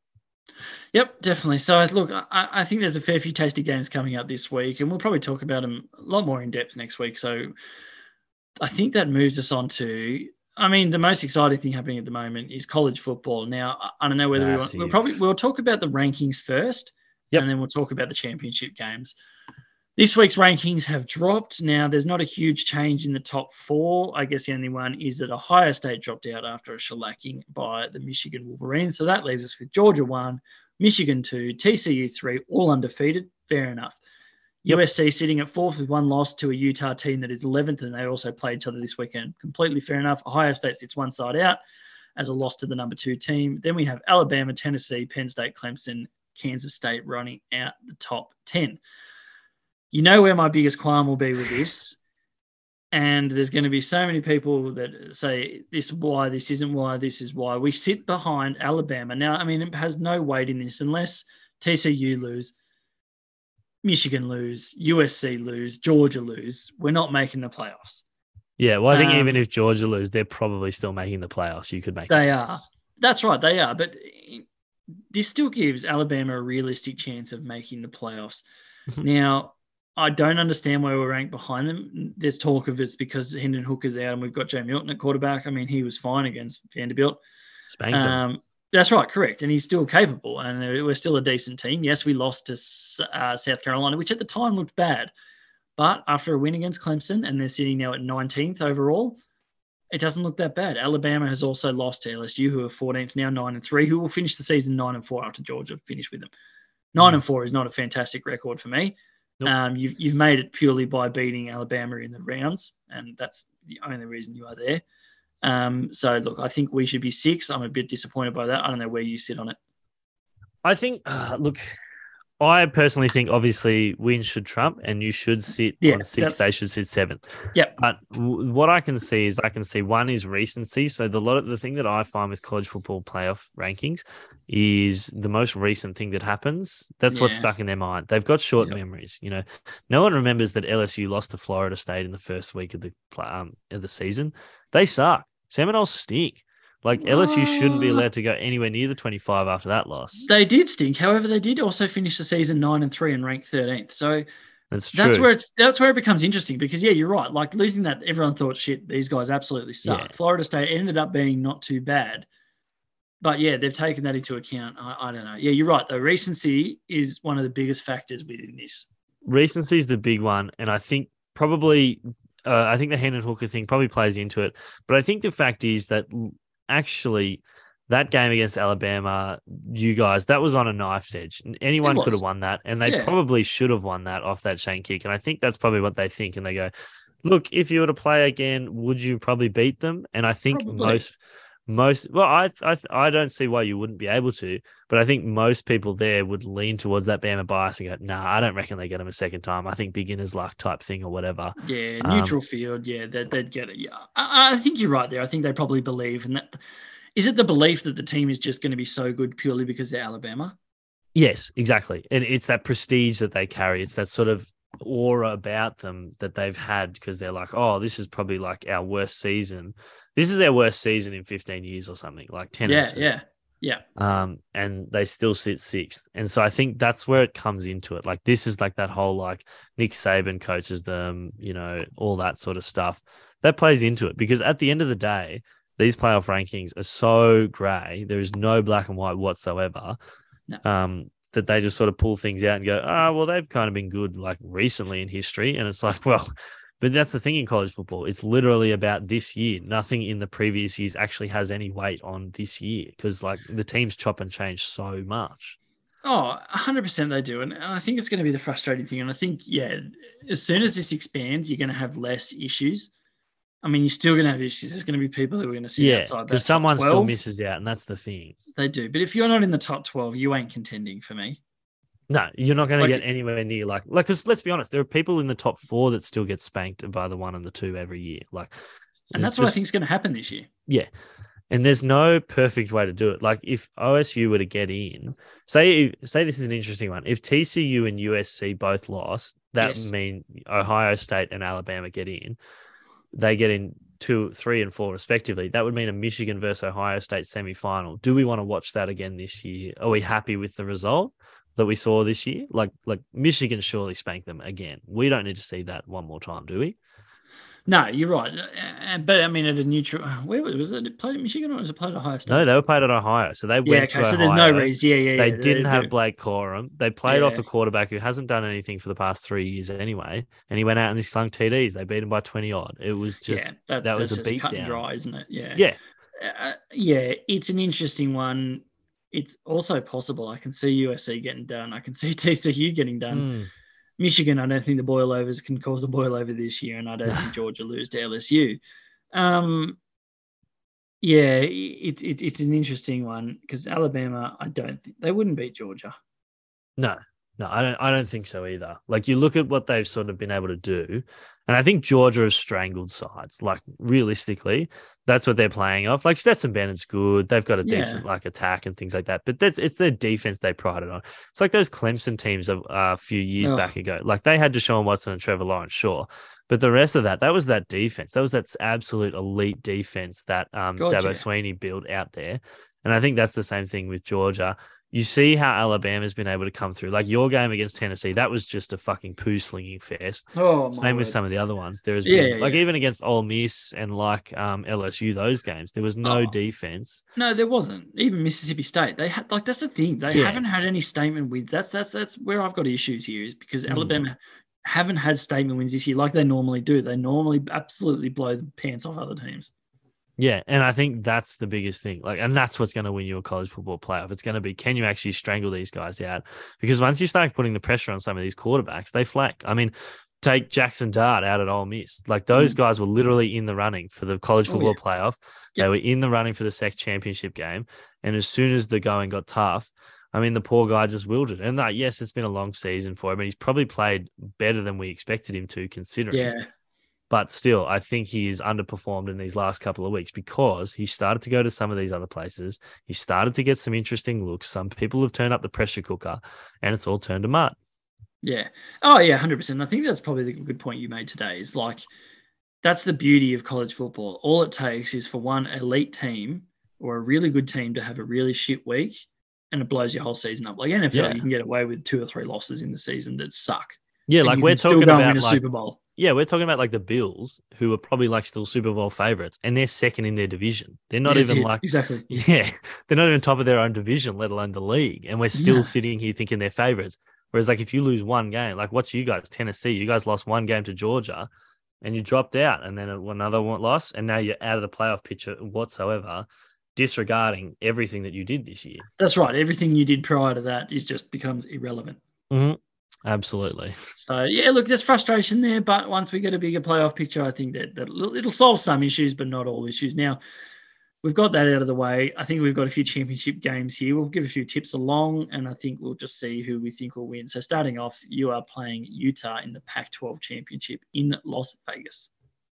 Yep, definitely. So look, I, I, think there's a fair few tasty games coming up this week, and we'll probably talk about them a lot more in depth next week. So I think that moves us on to. I mean, the most exciting thing happening at the moment is college football. Now, I don't know whether Massive. we want. We'll probably we'll talk about the rankings first, yep. and then we'll talk about the championship games. This week's rankings have dropped. Now, there's not a huge change in the top four. I guess the only one is that Ohio State dropped out after a shellacking by the Michigan Wolverines. So that leaves us with Georgia one, Michigan two, TCU three, all undefeated. Fair enough. Yep. USC sitting at fourth with one loss to a Utah team that is 11th, and they also played each other this weekend. Completely fair enough. Ohio State sits one side out as a loss to the number two team. Then we have Alabama, Tennessee, Penn State, Clemson, Kansas State running out the top 10 you know where my biggest qualm will be with this. And there's going to be so many people that say this why, this isn't why, this is why. We sit behind Alabama. Now, I mean, it has no weight in this unless TCU lose, Michigan lose, USC lose, Georgia lose. We're not making the playoffs. Yeah, well, I think um, even if Georgia lose, they're probably still making the playoffs. You could make they are. That's right, they are. But this still gives Alabama a realistic chance of making the playoffs. now, I don't understand why we're ranked behind them. There's talk of it's because Hendon Hooker's out and we've got Joe Milton at quarterback. I mean, he was fine against Vanderbilt. Spanked um, That's right, correct. And he's still capable. And we're still a decent team. Yes, we lost to uh, South Carolina, which at the time looked bad. But after a win against Clemson, and they're sitting now at 19th overall, it doesn't look that bad. Alabama has also lost to LSU, who are 14th now, 9 and 3, who will finish the season 9 and 4 after Georgia finish with them. 9 mm. and 4 is not a fantastic record for me. Nope. Um, you've you've made it purely by beating Alabama in the rounds, and that's the only reason you are there. Um, so look, I think we should be six. I'm a bit disappointed by that. I don't know where you sit on it. I think, uh, look, I personally think obviously wins should trump, and you should sit yeah, on six. They should sit seven. Yeah. But w- what I can see is I can see one is recency. So the lot of the thing that I find with college football playoff rankings is the most recent thing that happens. That's yeah. what's stuck in their mind. They've got short yep. memories. You know, no one remembers that LSU lost to Florida State in the first week of the um, of the season. They suck. Seminoles stink. Like LSU shouldn't be ah. allowed to go anywhere near the 25 after that loss. They did stink. However, they did also finish the season nine and three and ranked 13th. So that's That's where it's that's where it becomes interesting because yeah, you're right. Like losing that, everyone thought shit. These guys absolutely suck. Yeah. Florida State ended up being not too bad, but yeah, they've taken that into account. I, I don't know. Yeah, you're right. Though recency is one of the biggest factors within this. Recency is the big one, and I think probably uh, I think the Hendon Hooker thing probably plays into it. But I think the fact is that actually that game against Alabama, you guys, that was on a knife's edge. Anyone could have won that, and they yeah. probably should have won that off that Shane kick. And I think that's probably what they think. And they go, "Look, if you were to play again, would you probably beat them?" And I think probably. most, most, well, I, I, I don't see why you wouldn't be able to, but I think most people there would lean towards that Bama bias and go, "Nah, I don't reckon they get them a second time. I think beginner's luck type thing or whatever." Yeah, neutral um, field. Yeah, they'd, they'd get it. Yeah, I, I think you're right there. I think they probably believe, and that is it the belief that the team is just going to be so good purely because they're Alabama? Yes, exactly. And it's that prestige that they carry. It's that sort of aura about them that they've had because they're like, oh, this is probably like our worst season. This is their worst season in 15 years or something, like 10. Yeah, yeah, yeah. Um, and they still sit sixth. And so I think that's where it comes into it. Like this is like that whole like Nick Saban coaches them, you know, all that sort of stuff. That plays into it because at the end of the day, these playoff rankings are so grey. There is no black and white whatsoever. No. Um, that they just sort of pull things out and go, ah, oh, well, they've kind of been good like recently in history. And it's like, well, but that's the thing in college football. It's literally about this year. Nothing in the previous years actually has any weight on this year because like the teams chop and change so much. Oh, 100% they do. And I think it's going to be the frustrating thing. And I think, yeah, as soon as this expands, you're going to have less issues. I mean, you're still going to have issues. There's going to be people who are going to sit yeah, outside. Because someone still misses out, and that's the thing. They do. But if you're not in the top 12, you ain't contending for me. No, you're not going Like- to get anywhere near like like because let's be honest, there are people in the top four that still get spanked by the one and the two every year. Like, And that's what I think is going to happen this year. Yeah, and there's no perfect way to do it. Like if OSU were to get in, say say this is an interesting one. If TCU and USC both lost, that Yes. would mean Ohio State and Alabama get in. They get in two, three, and four respectively. That would mean a Michigan versus Ohio State semifinal. Do we want to watch that again this year? Are we happy with the result that we saw this year? Like like Michigan surely spanked them again. We don't need to see that one more time, do we? No, you're right. Uh, But I mean, at a neutral, where was was it? It played at Michigan or was it played at Ohio State? No, they were played at Ohio, so they yeah, went okay. to So there's no reason. Yeah, yeah, They yeah. didn't have Blake Corum. They played off a quarterback who hasn't done anything for the past three years anyway, and he went out and he slung TDs. They beat him by twenty odd. It was just yeah, that was a beatdown. dry, isn't it? Yeah. yeah, Uh, yeah, it's an interesting one. It's also possible. I can see USC getting done. I can see TCU getting done. Mm. Michigan, I don't think the boilovers can cause a boilover this year, and I don't think Georgia lose to LSU. Um, yeah, it, it, it's an interesting one because Alabama, I don't think they wouldn't beat Georgia. no, no, I don't. I don't think so either. Like you look at what they've sort of been able to do, and I think Georgia has strangled sides. Like realistically, that's what they're playing off. Like Stetson Bennett's good. They've got a Yeah. decent like attack and things like that. But that's it's their defense they prided on. It's like those Clemson teams of uh, a few years Ugh. back ago. Like they had Deshaun Watson and Trevor Lawrence, sure. But the rest of that, that was that defense. That was that absolute elite defense that um, Dabo. Swinney built out there. And I think that's the same thing with Georgia. You see how Alabama's been able to come through. Like your game against Tennessee, that was just a fucking poo slinging fest. Oh, Same my with some of the other ones. There has Yeah, been yeah, like yeah. even against Ole Miss and like um, LSU, those games, there was no Oh. defense. No, there wasn't. Even Mississippi State, they had like that's the thing. They haven't had any statement wins. That's that's that's where I've got issues here is because Mm. Alabama haven't had statement wins this year like they normally do. They normally absolutely blow the pants off other teams. Yeah, and I think that's the biggest thing. Like, and that's what's going to win you a college football playoff. It's going to be can you actually strangle these guys out? Because once you start putting the pressure on some of these quarterbacks, they flank. I mean, take Jackson Dart out at Ole Miss. Like those Mm. guys were literally in the running for the college Oh, football yeah. playoff. Yep. They were in the running for the SEC championship game, and as soon as the going got tough. I mean, the poor guy just wilted. And like, yes, it's been a long season for him, and he's probably played better than we expected him to, considering. Yeah. But still, I think he is underperformed in these last couple of weeks because he started to go to some of these other places. He started to get some interesting looks. Some people have turned up the pressure cooker and it's all turned to mud. Yeah. Oh yeah, hundred percent. I think that's probably the good point you made today. Is like that's the beauty of college football. All it takes is for one elite team or a really good team to have a really shit week, and it blows your whole season up. Like NFL, Yeah. you can get away with two or three losses in the season that suck. Yeah, and like we're talking go and win about a like, Super Bowl. Yeah, we're talking about like the Bills, who are probably like still Super Bowl favorites, and they're second in their division. They're not That's even it. like exactly. Yeah, they're not even top of their own division, let alone the league. And we're still No. sitting here thinking they're favorites. Whereas, like, if you lose one game, like, what's you guys, Tennessee? You guys lost one game to Georgia and you dropped out, and then another one loss, and now you're out of the playoff picture whatsoever, disregarding everything that you did this year. That's right. Everything you did prior to that is just becomes irrelevant. Mm-hmm. Absolutely. So yeah, look, there's frustration there, but once we get a bigger playoff picture, I think that, that it'll solve some issues, but not all issues. Now, we've got that out of the way. I think we've got a few championship games here. We'll give a few tips along, and I think we'll just see who we think will win. So starting off, you are playing Utah in the Pac-12 championship in Las Vegas.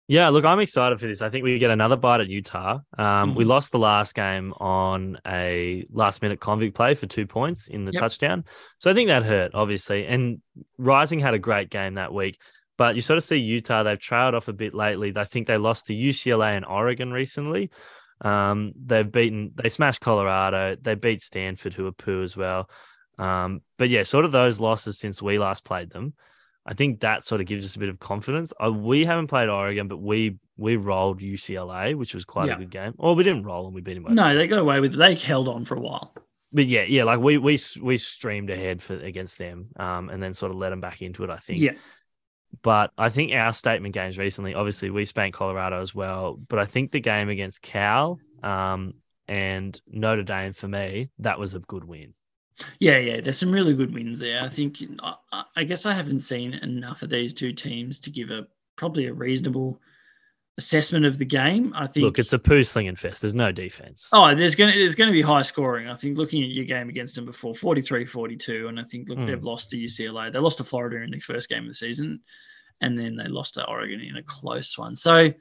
Yeah, look, I'm excited for this. I think we get another bite at Utah. Um, We Mhm. lost the last game on a last minute convict play for two points in the Yep. touchdown. So I think that hurt, obviously. And Rising had a great game that week. But you sort of see Utah, they've trailed off a bit lately. I think they lost to UCLA and Oregon recently. Um, they've beaten, they smashed Colorado. They beat Stanford, who are poo as well. Um, but yeah, sort of those losses since we last played them. I think that sort of gives us a bit of confidence. Uh, we haven't played Oregon, but we we rolled UCLA, which was quite Yeah. a good game. Or we didn't roll and we beat them. No, they got away with it. They held on for a while. but yeah, yeah, like we we we streamed ahead for against them, um, and then sort of let them back into it. I think. Yeah. But I think our statement games recently, obviously, we spanked Colorado as well. But I think the game against Cal um, and Notre Dame for me, that was a good win. Yeah, yeah, there's some really good wins there. I think I, I- guess I haven't seen enough of these two teams to give a probably a reasonable assessment of the game. I think Look, it's a poo slinging fest. There's no defense. Oh, there's gonna there's gonna be high scoring. I think looking at your game against them before, 43-42, and I think look Mm. they've lost to UCLA. They lost to Florida in the first game of the season, and then they lost to Oregon in a close one. So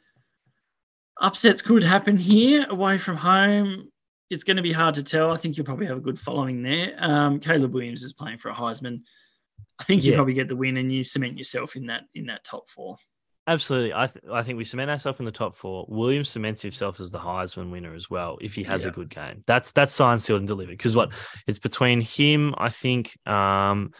upsets could happen here away from home. It's going to be hard to tell. I think you'll probably have a good following there. Um, Caleb Williams is playing for a Heisman. I think you Yeah. probably get the win and you cement yourself in that in that top four. Absolutely. I th- I think we cement ourselves in the top four. Williams cements himself as the Heisman winner as well if he has Yeah. a good game. That's that's signed, sealed, and delivered. Because what it's between him, I think, um,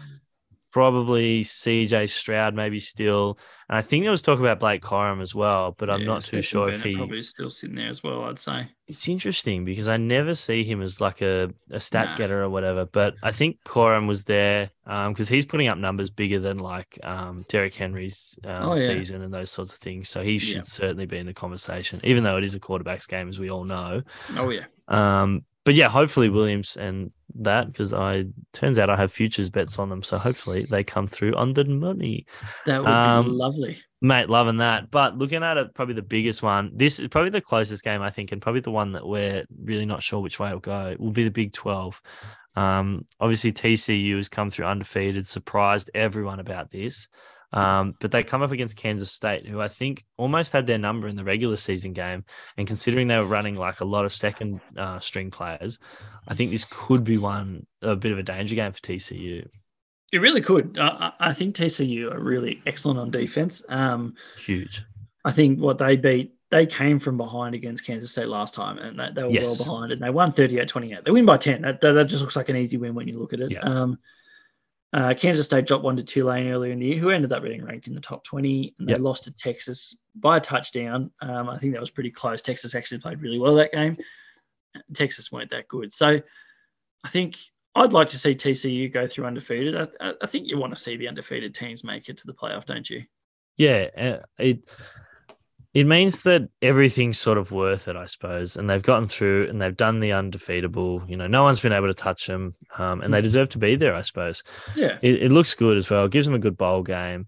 probably CJ Stroud, maybe still, and I think there was talk about Blake Corum as well, but I'm Yeah, not too sure if Bennett he. probably is still sitting there as well. I'd say. It's interesting because I never see him as like a, a stat Nah. getter or whatever, but I think Corum was there because he's putting up numbers bigger than like um, Derrick Henry's um, Oh, yeah. season and those sorts of things. So he should Yeah. certainly be in the conversation, even though it is a quarterback's game, as we all know. Oh yeah. Um, but yeah, hopefully Williams and that because I turns out I have futures bets on them, so hopefully they come through on the money. That would be Um, lovely. Mate, loving that. But looking at it, probably the biggest one. This is probably the closest game I think, and probably the one that we're really not sure which way it'll go. Will be the Big Twelve. Um, obviously TCU has come through undefeated, surprised everyone about this. Um, but they come up against Kansas State, who I think almost had their number in the regular season game. And considering they were running like a lot of second uh, string players, I think this could be one a bit of a danger game for TCU. It really could. I, I think TCU are really excellent on defense. Um, Huge. I think what they beat, they came from behind against Kansas State last time, and they, they were Yes. well behind, and they won 38-28. They win by 10. That, that, that just looks like an easy win when you look at it. Yeah. Um, uh, Kansas State dropped one to Tulane earlier in the year, who ended up being ranked in the top 20, and they Yep. lost to Texas by a touchdown. Um, I think that was pretty close. Texas actually played really well that game. Texas weren't that good. So I think I'd like to see TCU go through undefeated. I, I, think you want to see the undefeated teams make it to the playoff, don't you? Yeah, it it means that everything's sort of worth it, I suppose. And they've gotten through and they've done the undefeatable. You know, no one's been able to touch them, um, and they deserve to be there, I suppose. Yeah. It, it looks good as well. It gives them a good bowl game.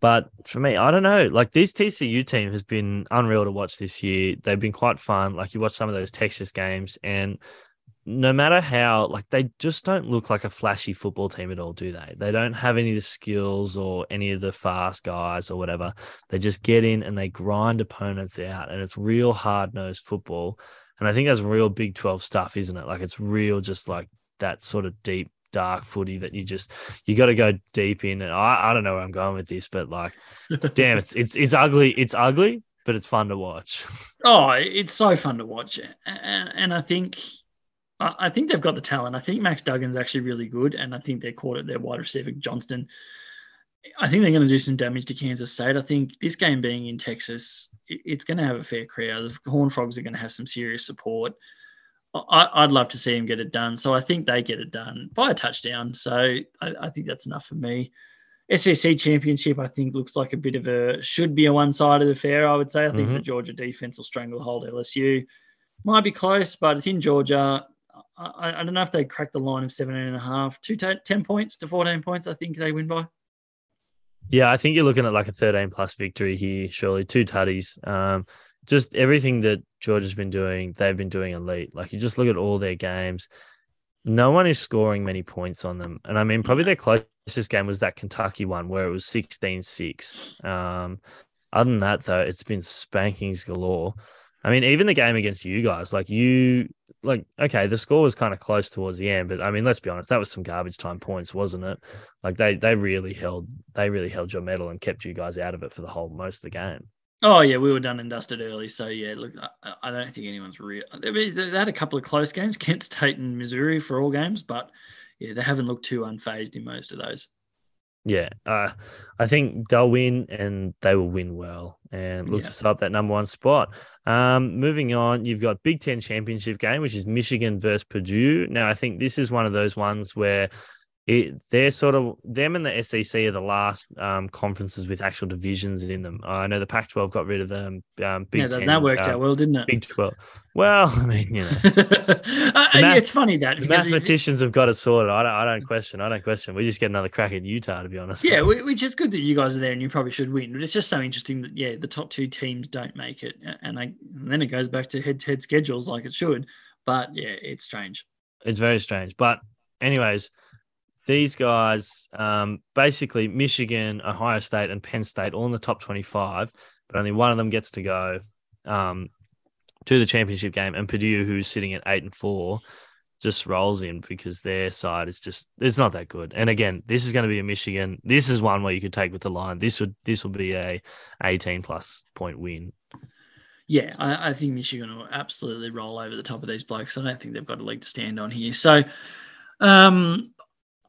But for me, I don't know. Like this TCU team has been unreal to watch this year. They've been quite fun. Like you watch some of those Texas games, and no matter how, like they just don't look like a flashy football team at all, do they? They don't have any of the skills or any of the fast guys or whatever. They just get in and they grind opponents out, and it's real hard nosed football. And I think that's real Big 12 stuff, isn't it? Like it's real, just like that sort of deep, dark footy that you just you got to go deep in. And I, I don't know where I'm going with this, but like, damn, it's it's it's ugly. It's ugly, but it's fun to watch. Oh, it's so fun to watch, and, and I think I I think they've got the talent. I think Max Duggan's actually really good, and I think they're caught at their wide receiver Johnston. I think they're going to do some damage to Kansas State. I think this game being in Texas, it's going to have a fair crowd. The Horn Frogs are going to have some serious support. I, I'd love to see him get it done. So I think they get it done by a touchdown. So I, I think that's enough for me. SEC championship, I think, looks like a bit of a should be a one-sided affair. I would say. I think the Mhm. Georgia defense will stranglehold LSU. Might be close, but it's in Georgia. I, I- don't know if they crack the line of 17 and a half, ta- 10 points to 14 points. I think they win by. Yeah, I think you're looking at like a 13 plus victory here, surely. Two tutties. Um, just everything that George has been doing, they've been doing elite. Like you just look at all their games, no one is scoring many points on them. And I mean, probably their closest game was that Kentucky one where it was 16 6. Um, other than that, though, it's been spankings galore. I mean, even the game against you guys, like you, like, okay, the score was kind of close towards the end, but I mean, let's be honest, that was some garbage time points, wasn't it? Like they they really held they really held your medal and kept you guys out of it for the whole most of the game. Oh yeah, we were done and dusted early. So yeah, look, I, I don't think anyone's real. They, they had a couple of close games, Kent State and Missouri for all games, but yeah, they haven't looked too unfazed in most of those. Yeah, uh, I think they'll win and they will win well and look Yeah. to set up that number one spot. Um, moving on, you've got Big Ten championship game, which is Michigan versus Purdue. Now, I think this is one of those ones where it, they're sort of them and the SEC are the last um, conferences with actual divisions in them. I know the Pac-12 got rid of them. Um, Big yeah, that, 10, that worked um, out well, didn't it? Big 12. Well, I mean, you know, Uh, math- it's funny that the because it- mathematicians have got it sorted. I don't, I don't question. I don't question. We just get another crack at Utah, to be honest. Yeah, whi- which is good that you guys are there and you probably should win. But it's just so interesting that yeah, the top two teams don't make it, and, I, and then it goes back to head-to-head schedules like it should. But yeah, it's strange. it's very strange. But anyways, these guys, um, basically Michigan, Ohio State, and Penn State, all in the top twenty-five, but only one of them gets to go um, to the championship game, and Purdue, who's sitting at eight and four. Just rolls in because their side is just it's not that good. And again, this is going to be a Michigan. This is one where you could take with the line. This would this would be a 18 plus point win. Yeah, I, I think Michigan will absolutely roll over the top of these blokes. I don't think they've got a leg to stand on here. So, um,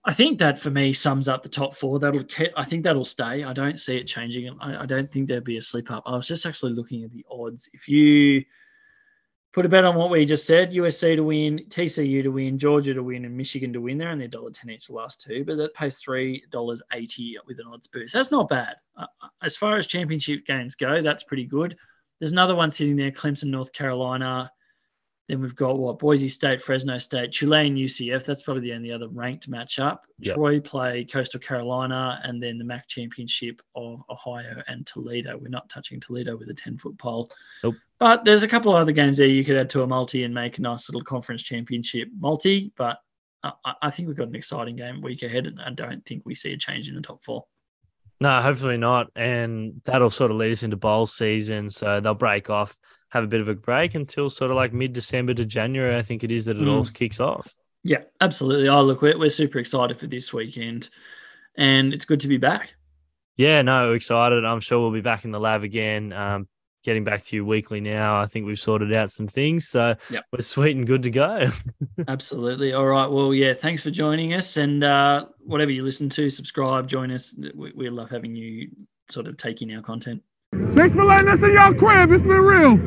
I think that for me sums up the top four. That'll, I think that'll stay. I don't see it changing. I, I don't think there'll be a slip up. I was just actually looking at the odds. If you put a bet on what we just said, USC to win, TCU to win, Georgia to win, and Michigan to win, they're only dollar ten each the last two, but that pays three dollars eighty with an odds boost. That's not bad. Uh, as far as championship games go, that's pretty good. There's another one sitting there, Clemson, North Carolina. Then we've got what Boise State, Fresno State, Tulane, UCF. That's probably the only other ranked matchup. Yep. Troy play Coastal Carolina, and then the MAC championship of Ohio and Toledo. We're not touching Toledo with a 10 foot pole. Nope. But there's a couple of other games there you could add to a multi and make a nice little conference championship multi. But I- I think we've got an exciting game week ahead, and I don't think we see a change in the top four. No, hopefully not. And that'll sort of lead us into bowl season. So they'll break off, have a bit of a break until sort of like mid December to January, I think it is that it all kicks off. Yeah, absolutely. Oh, look, we're, we're super excited for this weekend, and it's good to be back. Yeah, no, excited. I'm sure we'll be back in the lab again. Um, getting back to you weekly now. I think we've sorted out some things. So Yep. we're sweet and good to go. Absolutely. All right. Well, yeah, thanks for joining us. And uh, whatever you listen to, subscribe, join us. We, we love having you sort of take in our content. Thanks for letting us in your crib. It's been real.